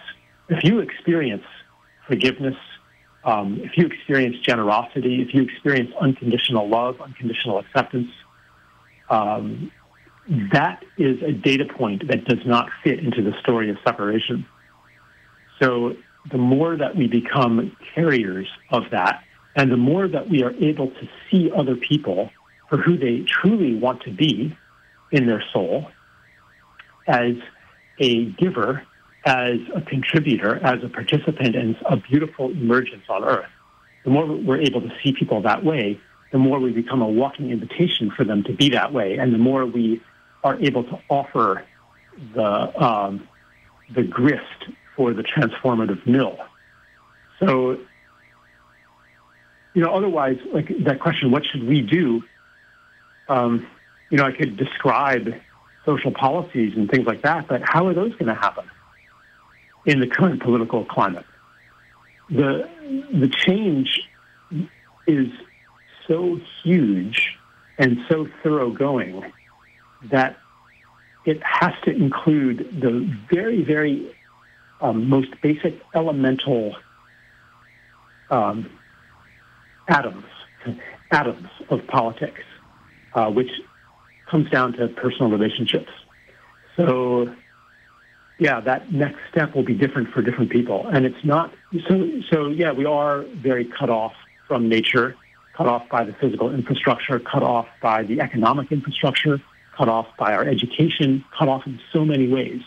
if you experience forgiveness, um, if you experience generosity, if you experience unconditional love, unconditional acceptance, um, that is a data point that does not fit into the story of separation. So the more that we become carriers of that, and the more that we are able to see other people for who they truly want to be in their soul, as a giver, as a contributor, as a participant in a beautiful emergence on Earth. The more we're able to see people that way, the more we become a walking invitation for them to be that way, and the more we are able to offer the um, the grist for the transformative mill. So, you know, otherwise, like that question, what should we do? Um, you know, I could describe social policies and things like that, but how are those going to happen in the current political climate? The the change is so huge and so thoroughgoing that it has to include the very, very um, most basic elemental um, atoms, atoms of politics, uh, which comes down to personal relationships. So, yeah, that next step will be different for different people, and it's not so. So, yeah, we are very cut off from nature, cut off by the physical infrastructure, cut off by the economic infrastructure, cut off by our education, cut off in so many ways.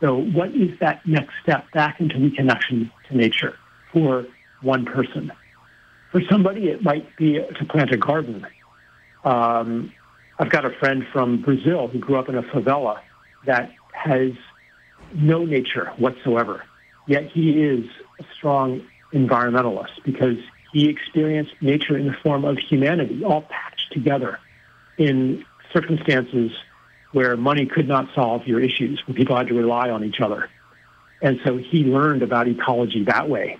So, what is that next step back into reconnection to nature for one person? For somebody, it might be to plant a garden. Um, I've got a friend from Brazil who grew up in a favela that has no nature whatsoever. Yet he is a strong environmentalist because he experienced nature in the form of humanity, all patched together in circumstances where money could not solve your issues, where people had to rely on each other. And so he learned about ecology that way.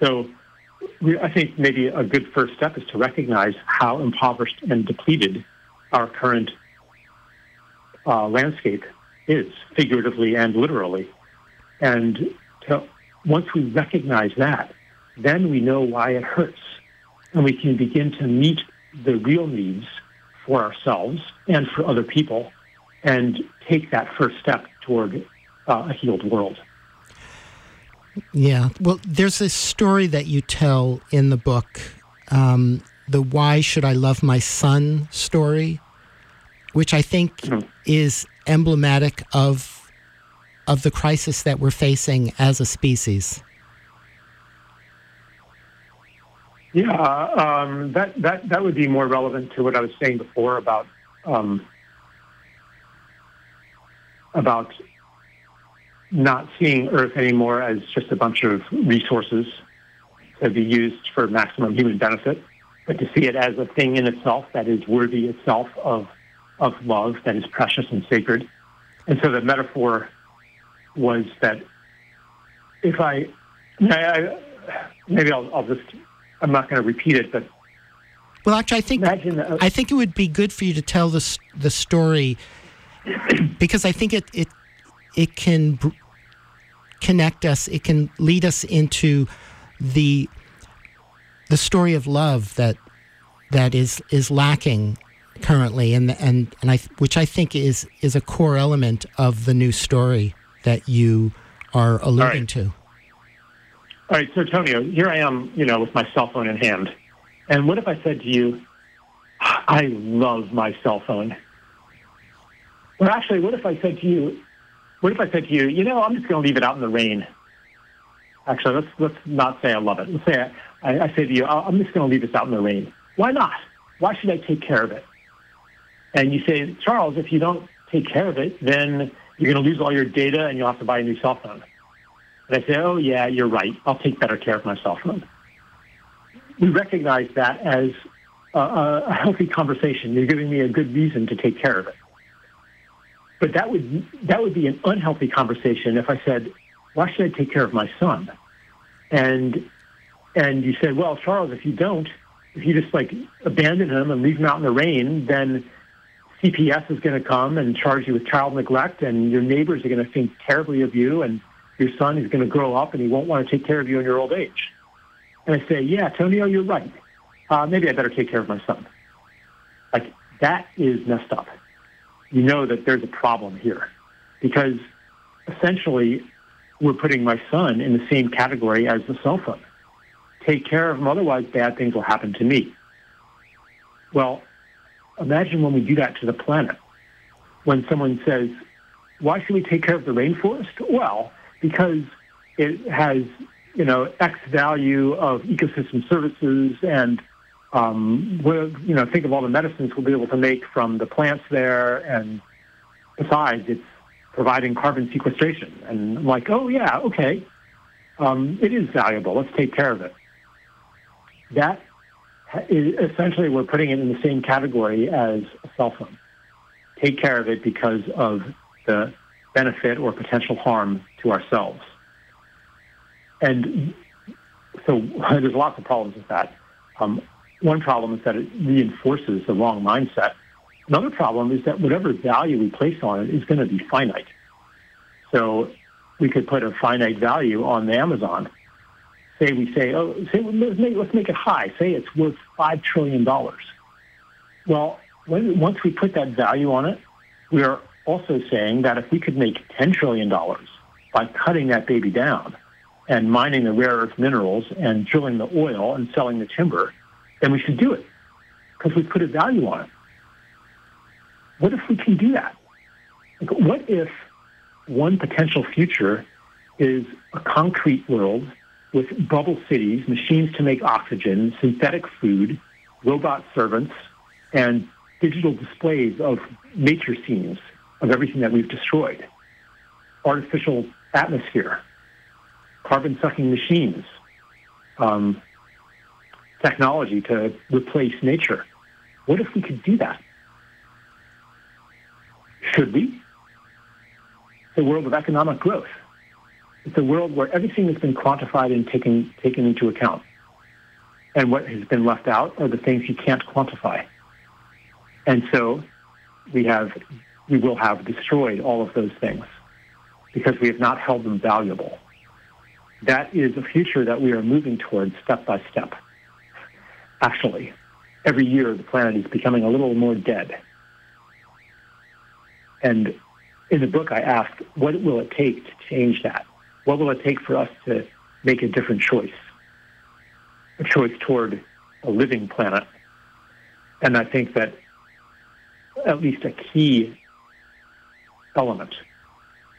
So I think maybe a good first step is to recognize how impoverished and depleted our current uh, landscape is, figuratively and literally. And to, once we recognize that, then we know why it hurts. And we can begin to meet the real needs for ourselves and for other people and take that first step toward uh, a healed world. Yeah. Well, there's a story that you tell in the book, um, the Why Should I Love My Son story, which I think mm-hmm. is emblematic of of the crisis that we're facing as a species. Yeah, um, that, that, that would be more relevant to what I was saying before about um, about not seeing Earth anymore as just a bunch of resources to be used for maximum human benefit, but to see it as a thing in itself that is worthy itself of, of love, that is precious and sacred. And so the metaphor was that if I, I maybe I'll, I'll, just, I'm not going to repeat it, but. Well, actually, I think that, I think it would be good for you to tell the the story because I think it it it can br- connect us. It can lead us into the the story of love that that is is lacking currently, and and and I which I think is is a core element of the new story that you are alluding right. to. All right, so Tonio, here I am, you know, with my cell phone in hand, and what if I said to you, "I love my cell phone"? Well, actually, what if I said to you, what if I said to you, you know, I'm just going to leave it out in the rain? Actually, let's let's not say I love it. Let's say I, I say to you, I'm just going to leave this out in the rain. Why not? Why should I take care of it? And you say, Charles, if you don't take care of it, then you're going to lose all your data and you'll have to buy a new cell phone. And I say, oh, yeah, you're right. I'll take better care of my cell phone. We recognize that as a, a healthy conversation. You're giving me a good reason to take care of it. But that would that would be an unhealthy conversation if I said, "Why should I take care of my son?" And and you said, "Well, Charles, if you don't, if you just like abandon him and leave him out in the rain, then CPS is going to come and charge you with child neglect, and your neighbors are going to think terribly of you, and your son is going to grow up and he won't want to take care of you in your old age." And I say, "Yeah, Tonio, you're right. Uh, maybe I better take care of my son." Like that is messed up you know that there's a problem here because essentially we're putting my son in the same category as the cell phone. Take care of him, otherwise bad things will happen to me. Well, imagine when we do that to the planet. When someone says, why should we take care of the rainforest? Well, because it has, you know, X value of ecosystem services and um, we'll, you know, think of all the medicines we'll be able to make from the plants there, and besides, it's providing carbon sequestration. And I'm like, oh yeah, okay, um, it is valuable. Let's take care of it. That essentially we're putting it in the same category as a cell phone. Take care of it because of the benefit or potential harm to ourselves. And so there's lots of problems with that. Um, one problem is that it reinforces the wrong mindset. Another problem is that whatever value we place on it is going to be finite. So we could put a finite value on the Amazon. Say we say, oh, say let's make, let's make it high. Say it's worth five trillion dollars. Well, when, once we put that value on it, we are also saying that if we could make ten trillion dollars by cutting that baby down and mining the rare earth minerals and drilling the oil and selling the timber, then we should do it because we put a value on it. What if we can do that? What if one potential future is a concrete world with bubble cities, machines to make oxygen, synthetic food, robot servants, and digital displays of nature scenes of everything that we've destroyed. Artificial atmosphere, carbon sucking machines, um, technology to replace nature. What if we could do that? Should we? The world of economic growth. It's a world where everything has been quantified and taken, taken into account. And what has been left out are the things you can't quantify. And so we have, we will have destroyed all of those things because we have not held them valuable. That is a future that we are moving towards step by step. Actually, every year the planet is becoming a little more dead. And in the book, I asked, what will it take to change that? What will it take for us to make a different choice? A choice toward a living planet. And I think that at least a key element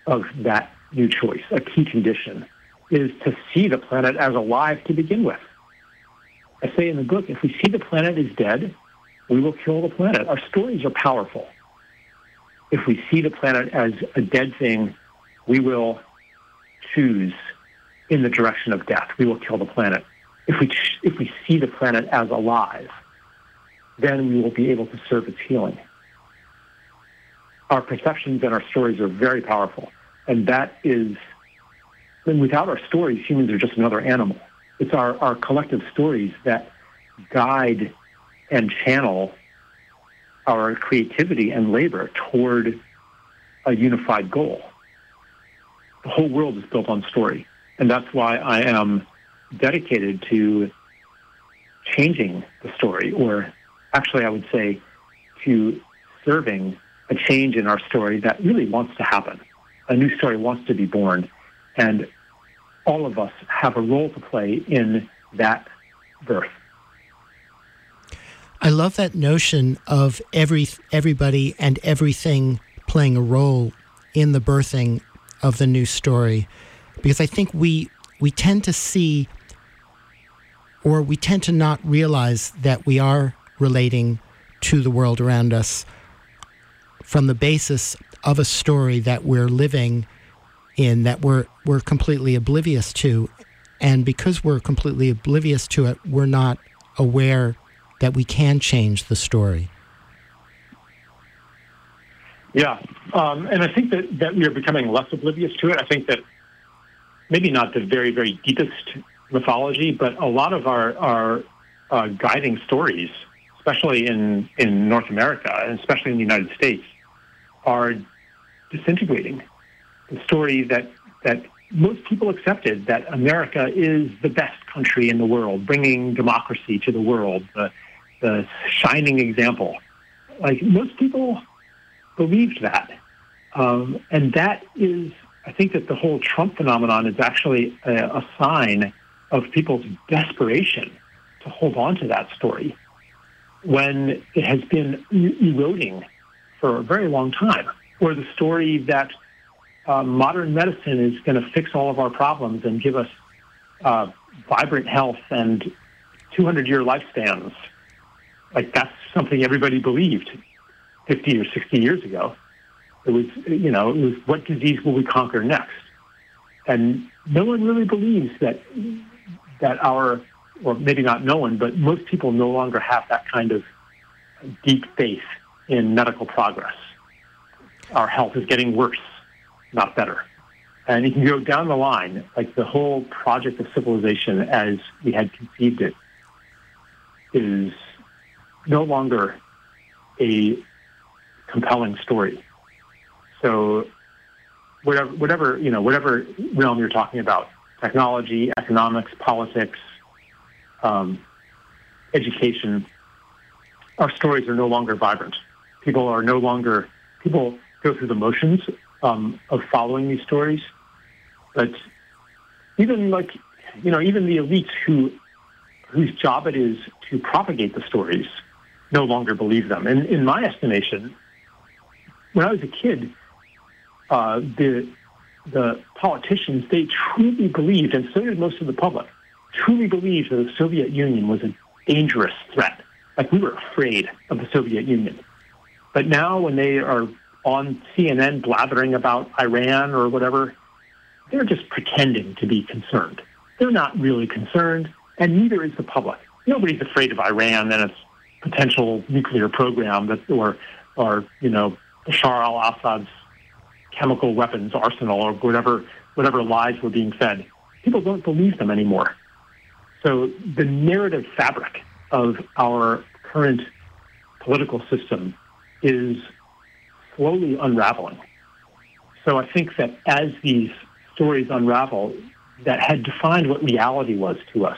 of that new choice, a key condition, is to see the planet as alive to begin with. I say in the book, if we see the planet is dead, we will kill the planet. Our stories are powerful. If we see the planet as a dead thing, we will choose in the direction of death. We will kill the planet. If we, if we see the planet as alive, then we will be able to serve its healing. Our perceptions and our stories are very powerful. And that is, and without our stories, humans are just another animal. It's our, our collective stories that guide and channel our creativity and labor toward a unified goal. The whole world is built on story. And that's why I am dedicated to changing the story, or actually, I would say to serving a change in our story that really wants to happen. A new story wants to be born. And all of us have a role to play in that birth. I love that notion of every everybody and everything playing a role in the birthing of the new story because I think we we tend to see or we tend to not realize that we are relating to the world around us from the basis of a story that we're living in that we're we're completely oblivious to. And because we're completely oblivious to it we're not aware that we can change the story yeah. Um, and i think that, that we are becoming less oblivious to it. I think that maybe not the very very deepest mythology but a lot of our our uh, guiding stories especially in in north america and especially in the united states are disintegrating. The story that that most people accepted that America is the best country in the world, bringing democracy to the world, the, the shining example. Like most people believed that. Um, and that is, I think that the whole Trump phenomenon is actually a, a sign of people's desperation to hold on to that story when it has been eroding for a very long time. Or the story that uh, modern medicine is going to fix all of our problems and give us uh, vibrant health and 200 year lifespans. Like that's something everybody believed 50 or 60 years ago. It was, you know, it was what disease will we conquer next? And no one really believes that that our, or maybe not no one, but most people no longer have that kind of deep faith in medical progress. Our health is getting worse not better. And you can go down the line, like the whole project of civilization as we had conceived it is no longer a compelling story. So whatever, whatever, you know, whatever realm you're talking about, technology, economics, politics, um, education, our stories are no longer vibrant. People are no longer, people go through the motions um, of following these stories. But even like, you know, even the elites who whose job it is to propagate the stories no longer believe them. And in my estimation, when I was a kid, uh, the the politicians, they truly believed, and so did most of the public, truly believed that the Soviet Union was a dangerous threat. Like we were afraid of the Soviet Union. But now when they are on CNN blathering about Iran or whatever, they're just pretending to be concerned. They're not really concerned, and neither is the public. Nobody's afraid of Iran and its potential nuclear program that, or, or you know, Bashar al-Assad's chemical weapons arsenal or whatever, whatever lies were being fed. People don't believe them anymore. So the narrative fabric of our current political system is slowly unraveling. So I think that as these stories unravel that had defined what reality was to us,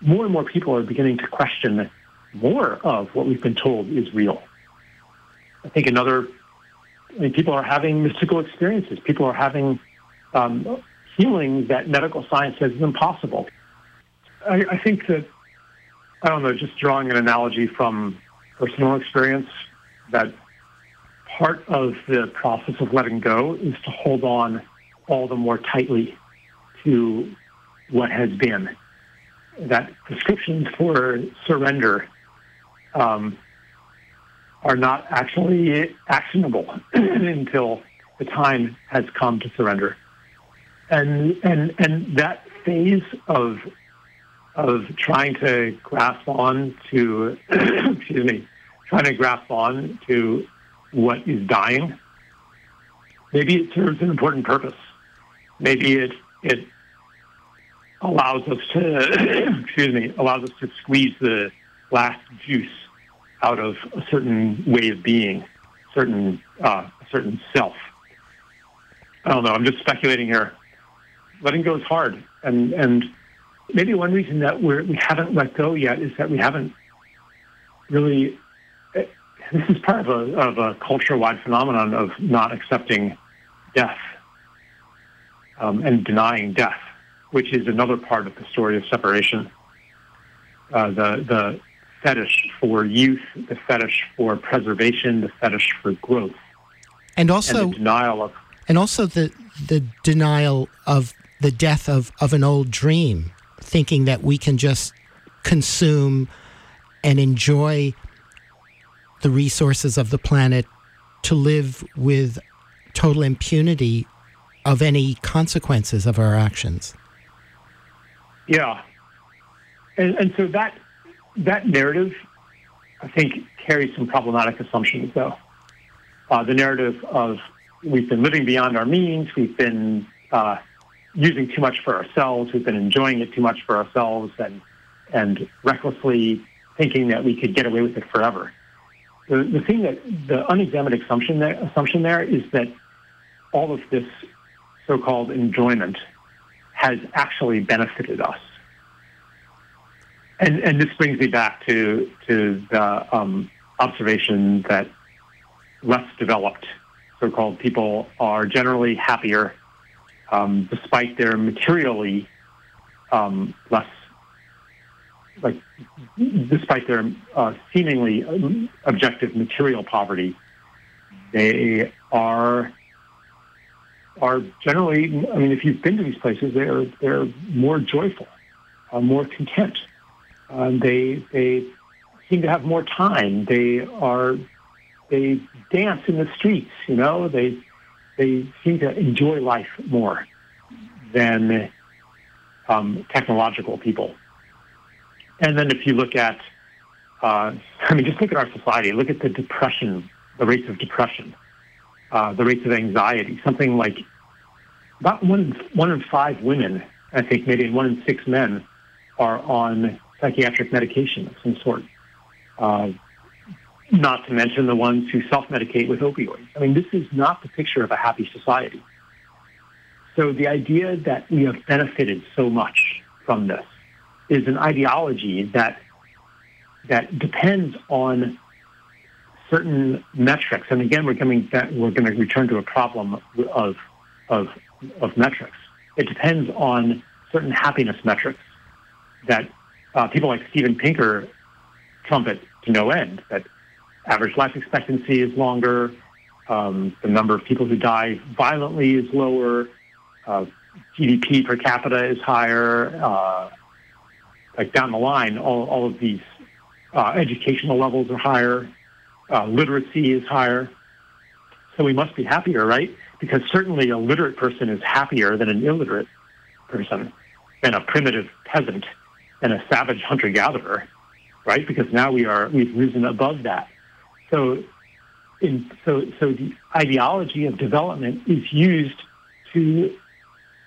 more and more people are beginning to question more of what we've been told is real. I think another, I mean, people are having mystical experiences. People are having um, healing that medical science says is impossible. I, I think that, I don't know, just drawing an analogy from personal experience, that part of the process of letting go is to hold on all the more tightly to what has been. That prescriptions for surrender um, are not actually actionable until the time has come to surrender. And, and, and that phase of, of trying to grasp on to, excuse me, trying to grasp on to what is dying, maybe it serves an important purpose. Maybe it, it allows us to, excuse me, allows us to squeeze the last juice out of a certain way of being, certain uh, certain self. I don't know. I'm just speculating here. Letting go is hard, and and maybe one reason that we're, we haven't let go yet is that we haven't really. Eh, this is part of a of a culture-wide phenomenon of not accepting death um, and denying death, which is another part of the story of separation. Uh, the the fetish for youth, the fetish for preservation, the fetish for growth, and also and the denial of, and also the the denial of the death of of an old dream, thinking that we can just consume and enjoy the resources of the planet to live with total impunity of any consequences of our actions. Yeah. And, and so that that narrative, I think, carries some problematic assumptions, though. Uh, the narrative of we've been living beyond our means, we've been uh, using too much for ourselves, we've been enjoying it too much for ourselves, and and recklessly thinking that we could get away with it forever. The, the thing that the unexamined assumption there, assumption there is that all of this so-called enjoyment has actually benefited us. And, and this brings me back to, to the um, observation that less developed so-called people are generally happier um, despite their materially um, less, like, despite their uh, seemingly objective material poverty, they are are generally. I mean, if you've been to these places, they're they're more joyful, uh, more content. Um, they they seem to have more time. They are they dance in the streets. You know, they they seem to enjoy life more than um, technological people. And then if you look at, uh, I mean, just look at our society. Look at the depression, the rates of depression, uh, the rates of anxiety. Something like about one one in five women, I think, maybe one in six men, are on psychiatric medication of some sort. Uh, not to mention the ones who self-medicate with opioids. I mean, this is not the picture of a happy society. So the idea that we have benefited so much from this is an ideology that that depends on certain metrics. And again, we're coming back, we're going to return to a problem of of of metrics. It depends on certain happiness metrics that uh, people like Steven Pinker trumpet to no end that average life expectancy is longer, um, the number of people who die violently is lower, uh, GDP per capita is higher. Uh, like down the line, all, all of these uh, educational levels are higher. Uh, literacy is higher. So we must be happier, right? Because certainly a literate person is happier than an illiterate person, than a primitive peasant, and a savage hunter-gatherer, right? Because now we are we've risen above that. So, in, so so the ideology of development is used to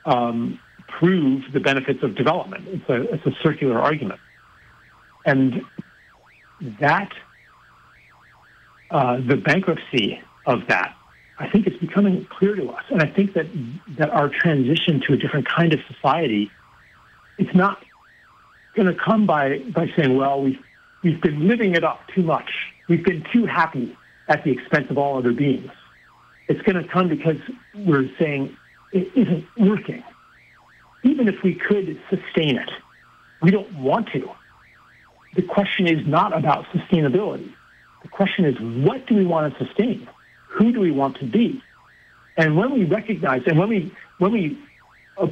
um, prove the benefits of development. It's a, it's a circular argument. And that, uh, the bankruptcy of that, I think is becoming clear to us. And I think that, that our transition to a different kind of society, it's not going to come by, by saying, well, we've, we've been living it up too much. We've been too happy at the expense of all other beings. It's going to come because we're saying it isn't working even if we could sustain it. We don't want to. The question is not about sustainability. The question is, what do we want to sustain? Who do we want to be? And when we recognize, and when we, when we, uh,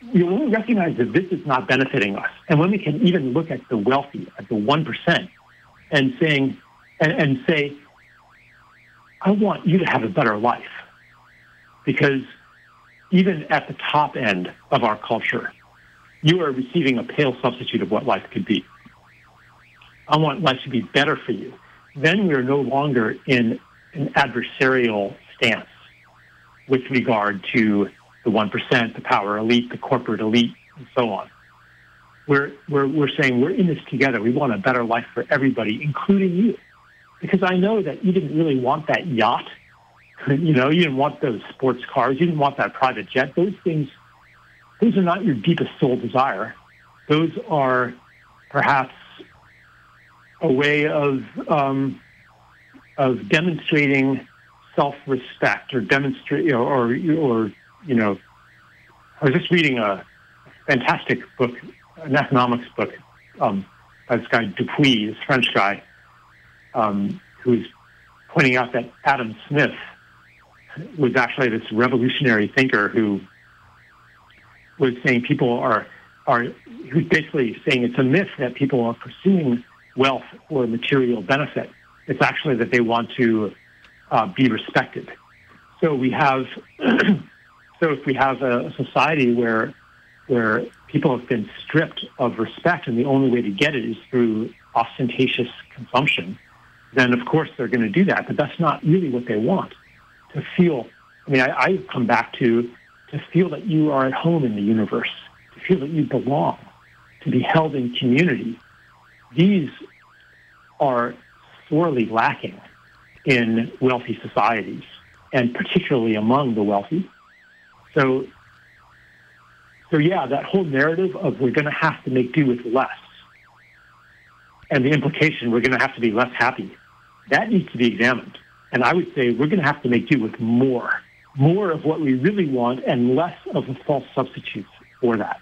you recognize that this is not benefiting us, and when we can even look at the wealthy, at the 1%, and saying, and, and say, I want you to have a better life. Because even at the top end of our culture, you are receiving a pale substitute of what life could be. I want life to be better for you. Then we are no longer in an adversarial stance with regard to the 1%, the power elite, the corporate elite, and so on. We're, we're, we're saying we're in this together. We want a better life for everybody, including you. Because I know that you didn't really want that yacht You know, you didn't want those sports cars. You didn't want that private jet. Those things, those are not your deepest soul desire. Those are perhaps a way of um, of demonstrating self-respect or demonstrate or, or or you know. I was just reading a fantastic book, an economics book um, by this guy Dupuy, this French guy, um, who's pointing out that Adam Smith was actually this revolutionary thinker who was saying people are are who's basically saying it's a myth that people are pursuing wealth or material benefit. It's actually that they want to uh, be respected. So we have so if we have a society where where people have been stripped of respect and the only way to get it is through ostentatious consumption, then of course they're going to do that. But that's not really what they want to feel. I mean, I, I come back to to feel that you are at home in the universe, to feel that you belong, to be held in community. These are sorely lacking in wealthy societies, and particularly among the wealthy. So, so yeah, that whole narrative of we're going to have to make do with less, and the implication we're going to have to be less happy, that needs to be examined. And I would say we're going to have to make do with more, more of what we really want and less of the false substitutes for that.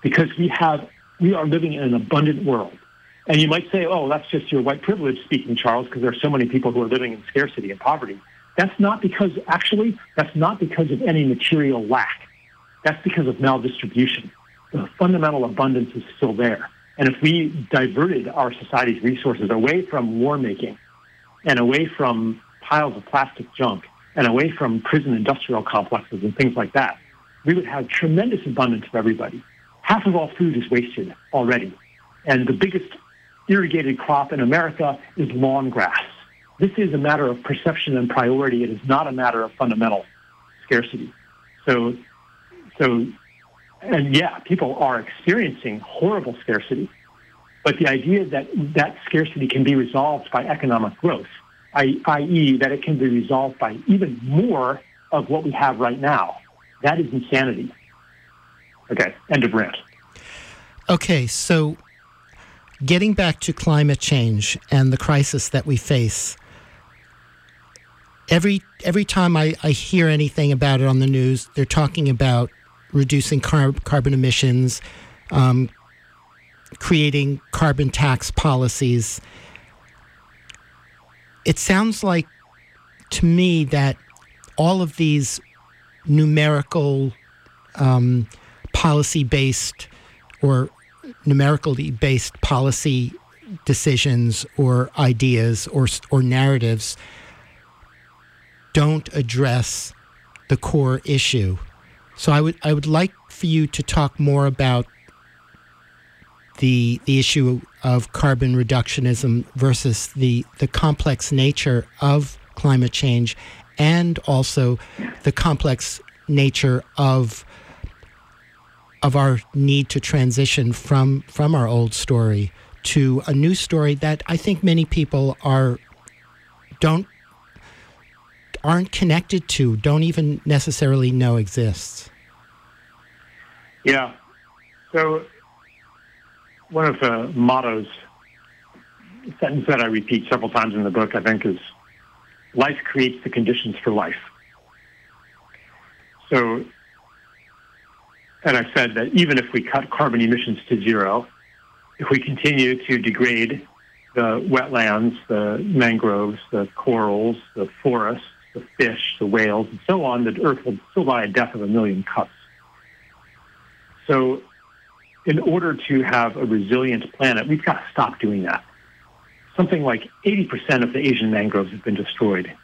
Because we have, we are living in an abundant world. And you might say, oh, that's just your white privilege speaking, Charles, because there are so many people who are living in scarcity and poverty. That's not because, actually, that's not because of any material lack. That's because of maldistribution. The fundamental abundance is still there. And if we diverted our society's resources away from war making and away from piles of plastic junk and away from prison industrial complexes and things like that, we would have tremendous abundance for everybody. Half of all food is wasted already. And the biggest irrigated crop in America is lawn grass. This is a matter of perception and priority. It is not a matter of fundamental scarcity. So, so, and yeah, people are experiencing horrible scarcity. But the idea that that scarcity can be resolved by economic growth i.e., that it can be resolved by even more of what we have right now. That is insanity. Okay, end of rant. Okay, so getting back to climate change and the crisis that we face, every every time I, I hear anything about it on the news, they're talking about reducing car- carbon emissions, um, creating carbon tax policies. It sounds like to me that all of these numerical um, policy based or numerically based policy decisions or ideas or or narratives don't address the core issue. So I would I would like for you to talk more about the the issue of carbon reductionism versus the the complex nature of climate change and also the complex nature of of our need to transition from from our old story to a new story that I think many people are don't aren't connected to, don't even necessarily know exists. Yeah. So one of the mottos, sentence that I repeat several times in the book, I think, is life creates the conditions for life. So, and I said that even if we cut carbon emissions to zero, if we continue to degrade the wetlands, the mangroves, the corals, the forests, the fish, the whales, and so on, the Earth will still die a death of a million cuts. So, in order to have a resilient planet, we've got to stop doing that. Something like 80% of the Asian mangroves have been destroyed.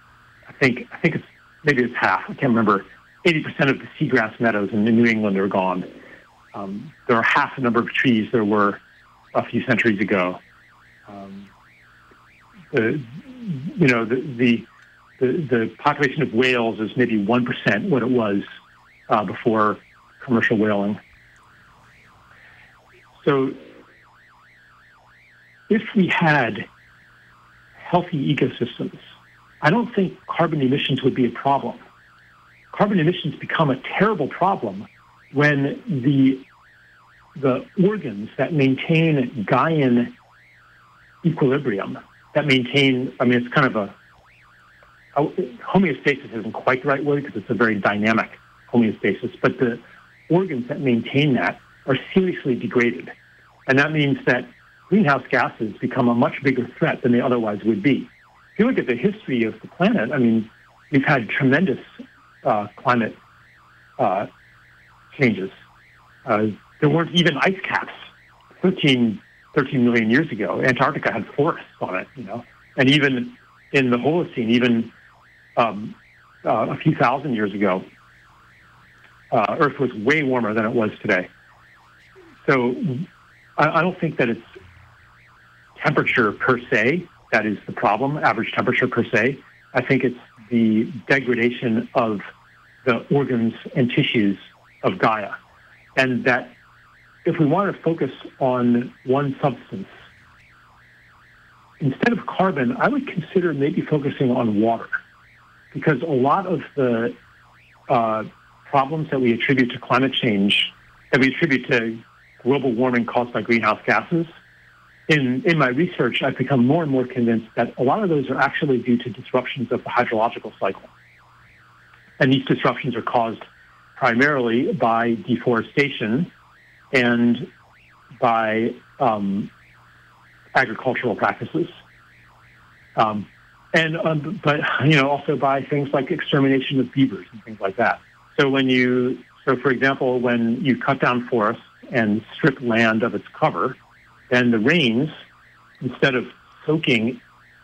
I think I think it's maybe it's half. I can't remember. 80% of the seagrass meadows in New England are gone. Um, there are half the number of trees there were a few centuries ago. Um, the, you know, the, the, the, the, population of whales is maybe 1% what it was uh, before commercial whaling. So if we had healthy ecosystems, I don't think carbon emissions would be a problem. Carbon emissions become a terrible problem when the the organs that maintain Gaian equilibrium, that maintain, I mean, it's kind of a, a homeostasis isn't quite the right word because it's a very dynamic homeostasis, but the organs that maintain that are seriously degraded. And that means that greenhouse gases become a much bigger threat than they otherwise would be. If you look at the history of the planet, I mean, we've had tremendous uh, climate uh, changes. Uh, there weren't even ice caps 13, 13 million years ago. Antarctica had forests on it, you know, and even in the Holocene, even um, uh, a few thousand years ago, uh, Earth was way warmer than it was today. So I, I don't think that it's temperature per se that is the problem, average temperature per se. I think it's the degradation of the organs and tissues of Gaia. And that if we want to focus on one substance, instead of carbon, I would consider maybe focusing on water. Because a lot of the uh, problems that we attribute to climate change, that we attribute to global warming caused by greenhouse gases, in, in my research, I've become more and more convinced that a lot of those are actually due to disruptions of the hydrological cycle. And these disruptions are caused primarily by deforestation and by um, agricultural practices. Um, and um, but you know also by things like extermination of beavers and things like that. So when you so for example when you cut down forests and strip land of its cover, then the rains instead of soaking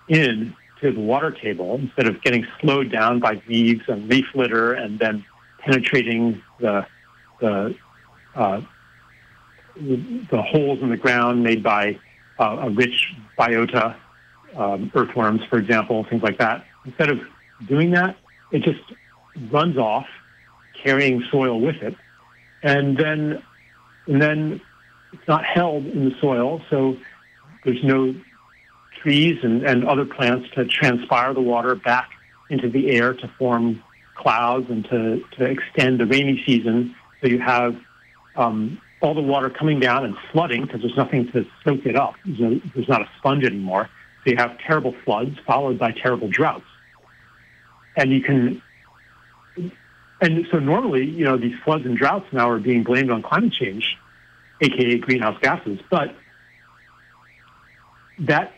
in to the water table, instead of getting slowed down by leaves and leaf litter and then penetrating the the uh, the holes in the ground made by uh, a rich biota, um, earthworms, for example, things like that. Instead of doing that, it just runs off, carrying soil with it, and then and then it's not held in the soil, so there's no trees and, and other plants to transpire the water back into the air to form clouds and to, to extend the rainy season. So you have um, all the water coming down and flooding because there's nothing to soak it up. There's, there's not a sponge anymore. So you have terrible floods followed by terrible droughts. And you can, and so normally, you know, these floods and droughts now are being blamed on climate change, aka greenhouse gases. But that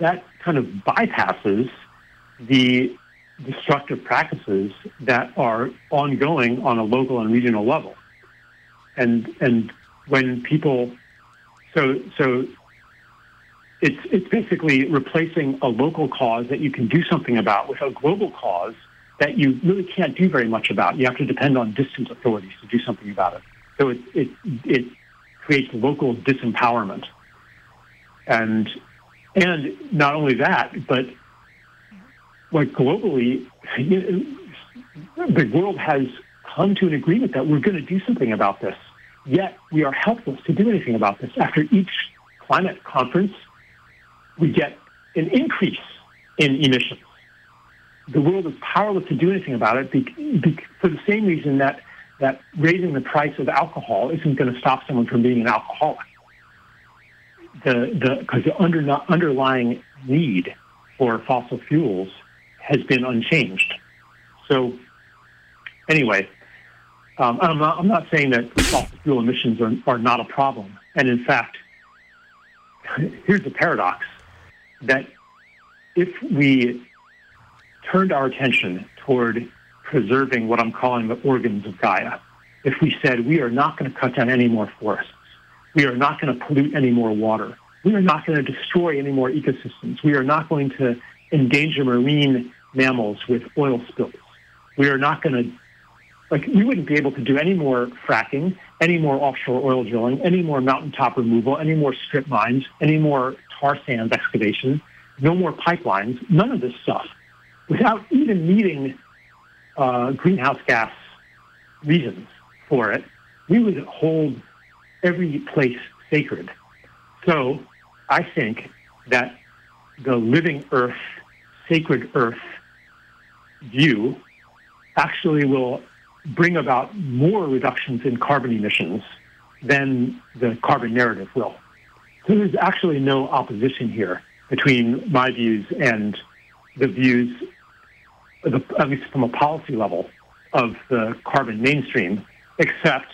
that kind of bypasses the destructive practices that are ongoing on a local and regional level. And and when people so so it's it's basically replacing a local cause that you can do something about with a global cause that you really can't do very much about. You have to depend on distant authorities to do something about it. So it it it creates local disempowerment. And and not only that, but like globally, the world has come to an agreement that we're going to do something about this. Yet we are helpless to do anything about this. After each climate conference, we get an increase in emissions. The world is powerless to do anything about it for the same reason that, that raising the price of alcohol isn't going to stop someone from being an alcoholic. The, the, because the under, underlying need for fossil fuels has been unchanged. So, anyway, um, I'm, not, I'm not saying that fossil fuel emissions are, are not a problem. And in fact, here's the paradox that if we turned our attention toward preserving what I'm calling the organs of Gaia, if we said we are not going to cut down any more forests, we are not going to pollute any more water, we are not going to destroy any more ecosystems, we are not going to endanger marine mammals with oil spills, we are not going to like we wouldn't be able to do any more fracking, any more offshore oil drilling, any more mountaintop removal, any more strip mines, any more tar sands excavation, no more pipelines, none of this stuff, without even meeting uh, greenhouse gas reasons for it, we would hold every place sacred. So I think that the living earth, sacred earth view actually will bring about more reductions in carbon emissions than the carbon narrative will. So there's actually no opposition here between my views and the views, at least from a policy level, of the carbon mainstream, except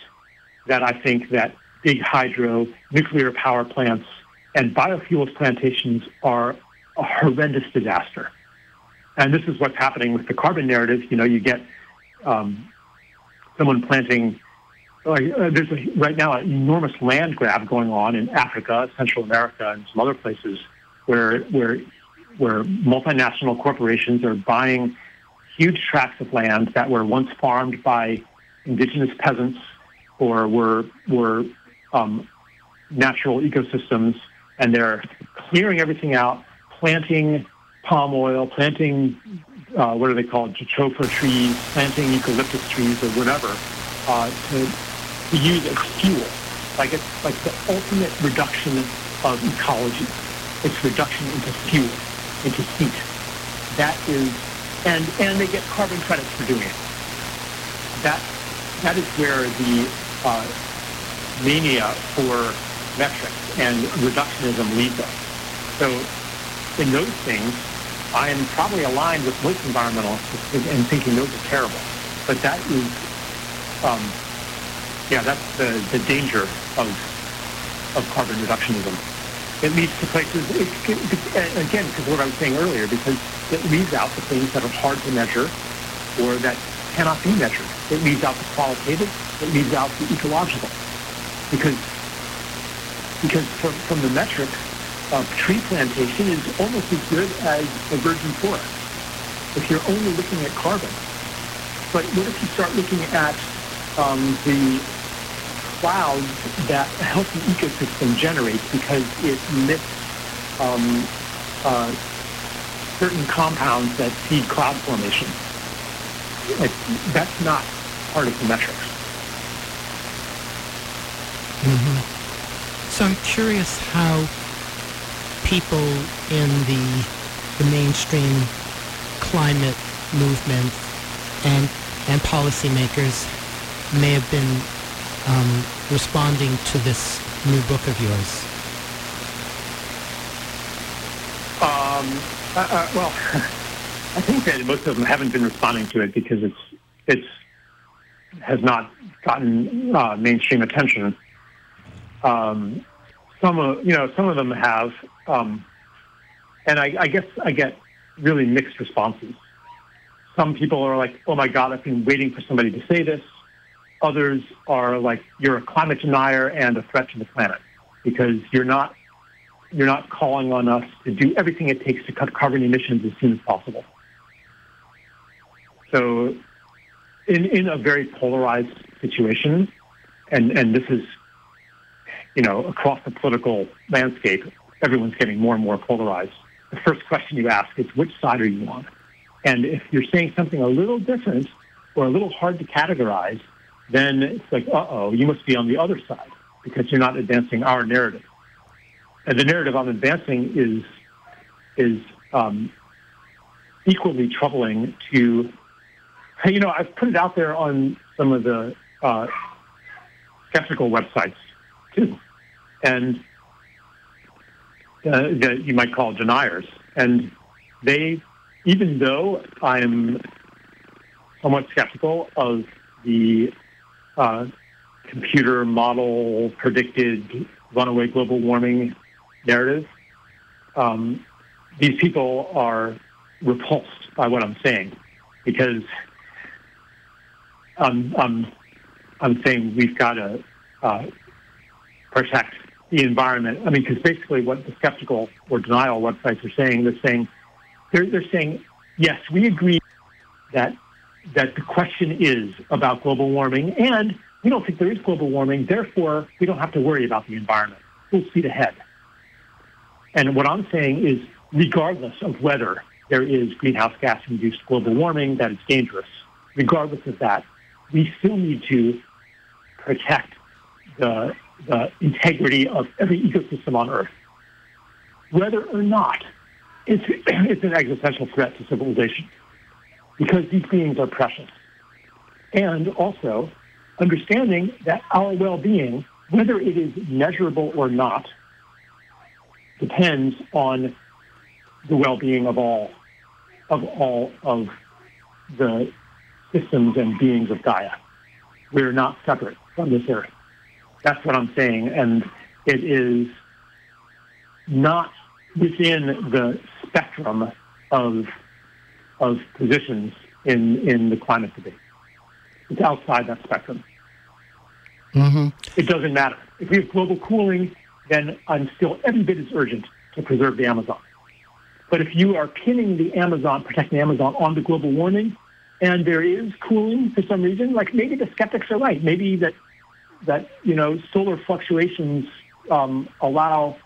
that I think that big hydro, nuclear power plants, and biofuels plantations are a horrendous disaster. And this is what's happening with the carbon narrative. You know, you get um, someone planting. Like, uh, there's a, right now an enormous land grab going on in Africa, Central America, and some other places where where where multinational corporations are buying huge tracts of land that were once farmed by indigenous peasants or were were um, natural ecosystems, and they're clearing everything out, planting palm oil, planting uh, what are they called, jatropha trees, planting eucalyptus trees or whatever, uh, to, to use as fuel. Like it's like the ultimate reduction of ecology. It's reduction into fuel, into heat. That is, and and they get carbon credits for doing it. That that is where the uh, mania for metrics and reductionism leads us. So in those things, I am probably aligned with most environmentalists and thinking those are terrible. But that is, um, yeah, that's the, the danger of, of carbon reductionism. It leads to places, it, it, again, because what I was saying earlier, because it leaves out the things that are hard to measure or that cannot be measured. It leaves out the qualitative, it leaves out the ecological. Because, because from, from the metrics, of tree plantation is almost as good as a virgin forest if you're only looking at carbon. But what if you start looking at um, the clouds that a healthy ecosystem generates because it emits um, uh, certain compounds that feed cloud formation? That's not part of the metrics. Mm-hmm. So I'm curious how people in the, the mainstream climate movement and, and policymakers may have been um, responding to this new book of yours? Um, uh, uh, well, I think that most of them haven't been responding to it because it's it's has not gotten uh, mainstream attention. Um, some of you know some of them have, um, and I, I, guess I get really mixed responses. some people are like, oh my God, I've been waiting for somebody to say this. Others are like, you're a climate denier and a threat to the planet because you're not you're not calling on us to do everything it takes to cut carbon emissions as soon as possible. So, in in a very polarized situation, and and this is, you know, across the political landscape, everyone's getting more and more polarized. The first question you ask is, which side are you on? And if you're saying something a little different or a little hard to categorize, then it's like, uh oh, you must be on the other side because you're not advancing our narrative. And the narrative I'm advancing is is um, equally troubling to, you know, I've put it out there on some of the uh, skeptical websites too, and uh, that you might call deniers, and they even though I'm somewhat skeptical of the uh, computer model predicted runaway global warming narrative, um, these people are repulsed by what I'm saying because I'm, I'm, I'm saying we've got to uh, protect the environment. I mean, because basically what the skeptical or denial websites are saying, they're saying they're, they're saying, yes, we agree that that the question is about global warming, and we don't think there is global warming. Therefore, we don't have to worry about the environment. Full speed ahead. And what I'm saying is, regardless of whether there is greenhouse gas induced global warming that is dangerous, regardless of that, we still need to protect the, the integrity of every ecosystem on Earth. Whether or not it's, it's an existential threat to civilization because these beings are precious. And also understanding that our well-being, whether it is measurable or not, depends on the well-being of all of all of the systems and beings of Gaia. We're not separate from this earth. That's what I'm saying. And it is not within the spectrum of of positions in in the climate debate. It's outside that spectrum. Mm-hmm. It doesn't matter. If we have global cooling, then I'm still every bit as urgent to preserve the Amazon. But if you are pinning the Amazon, protecting the Amazon on the global warming, and there is cooling for some reason, like maybe the skeptics are right. Maybe that that you know solar fluctuations um, allow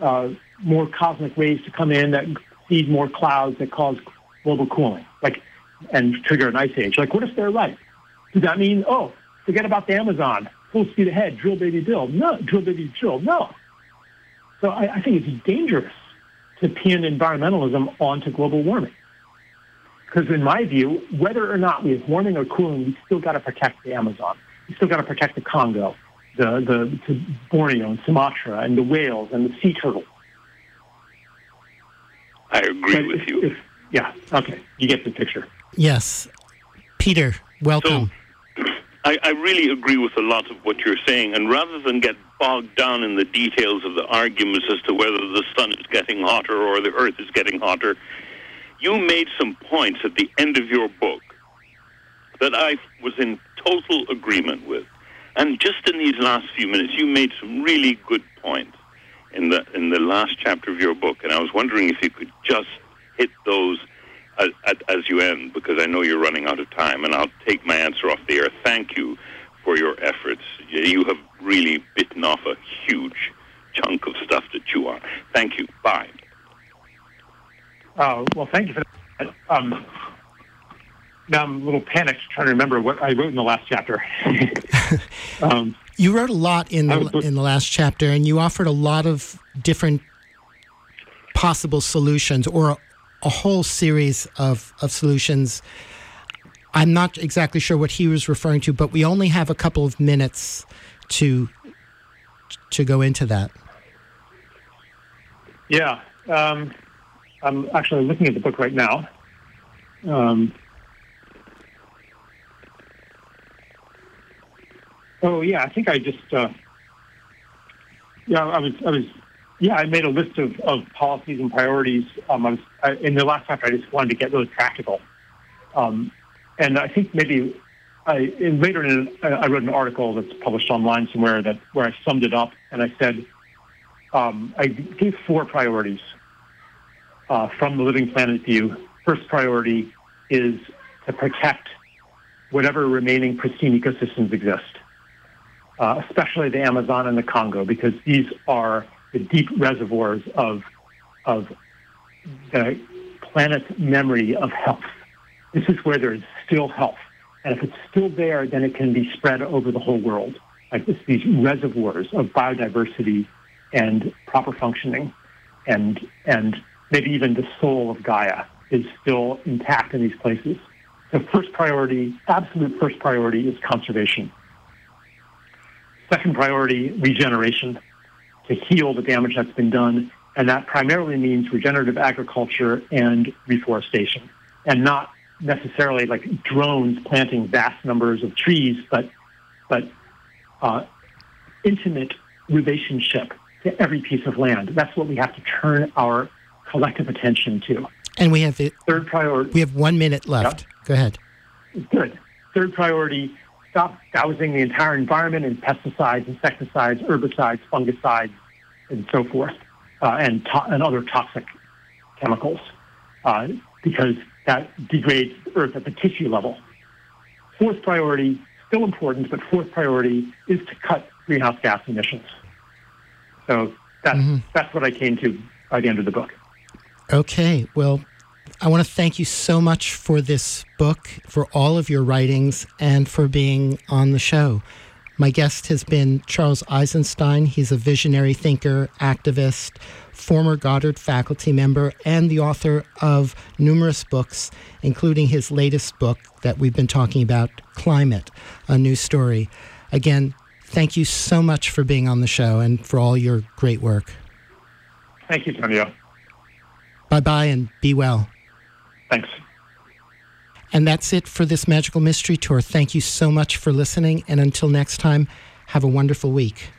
uh, more cosmic rays to come in that feed more clouds that cause global cooling, like and trigger an ice age. Like, what if they're right? Does that mean, oh, forget about the Amazon, full speed ahead, drill baby drill? No, drill baby drill. No. So I, I think it's dangerous to pin environmentalism onto global warming. Because in my view, whether or not we have warming or cooling, we still got to protect the Amazon. We still got to protect the Congo, the, the, the Borneo and Sumatra, and the whales and the sea turtles. I agree but with if, you. If, yeah, okay. You get the picture. Yes. Peter, welcome. So, I, I really agree with a lot of what you're saying, and rather than get bogged down in the details of the arguments as to whether the sun is getting hotter or the earth is getting hotter, you made some points at the end of your book that I was in total agreement with. And just in these last few minutes, you made some really good points in the in the last chapter of your book, and I was wondering if you could just hit those as, as you end, because I know you're running out of time, and I'll take my answer off the air. Thank you for your efforts. You have really bitten off a huge chunk of stuff to chew on. Thank you. Bye. Oh, well, thank you for that. Um, now I'm a little panicked trying to remember what I wrote in the last chapter. um, you wrote a lot in the, in the last chapter, and you offered a lot of different possible solutions or a, a whole series of, of solutions. I'm not exactly sure what he was referring to, but we only have a couple of minutes to to go into that. Yeah, um, I'm actually looking at the book right now. Um, Oh yeah, I think I just uh, yeah I was I was yeah I made a list of, of policies and priorities. Um, I was I, in the last chapter I just wanted to get really practical Um, and I think maybe I in, later in, I wrote an article that's published online somewhere that where I summed it up and I said um, I gave four priorities uh, from the Living Planet view. First priority is to protect whatever remaining pristine ecosystems exist, uh, especially the Amazon and the Congo, because these are the deep reservoirs of of the planet's memory of health. This is where there is still health. And if it's still there, then it can be spread over the whole world. Like it's these reservoirs of biodiversity and proper functioning and, and maybe even the soul of Gaia is still intact in these places. The first priority, absolute first priority is conservation. Second priority, regeneration, to heal the damage that's been done. And that primarily means regenerative agriculture and reforestation and not necessarily like drones planting vast numbers of trees, but but uh, intimate relationship to every piece of land. That's what we have to turn our collective attention to. And we have the third priority. We have one minute left. Yep. Go ahead. Good. Third priority: stop dousing the entire environment in pesticides, insecticides, herbicides, fungicides, and so forth, uh, and to- and other toxic chemicals, uh, because that degrades Earth at the tissue level. Fourth priority, still important, but fourth priority is to cut greenhouse gas emissions. So that's, mm-hmm. that's what I came to by the end of the book. Okay. Well, I want to thank you so much for this book, for all of your writings, and for being on the show. My guest has been Charles Eisenstein. He's a visionary thinker, activist, former Goddard faculty member, and the author of numerous books, including his latest book that we've been talking about, Climate, a New Story. Again, thank you so much for being on the show and for all your great work. Thank you, Tonio. Bye bye and be well. Thanks. And that's it for this Magical Mystery Tour. Thank you so much for listening. And until next time, have a wonderful week.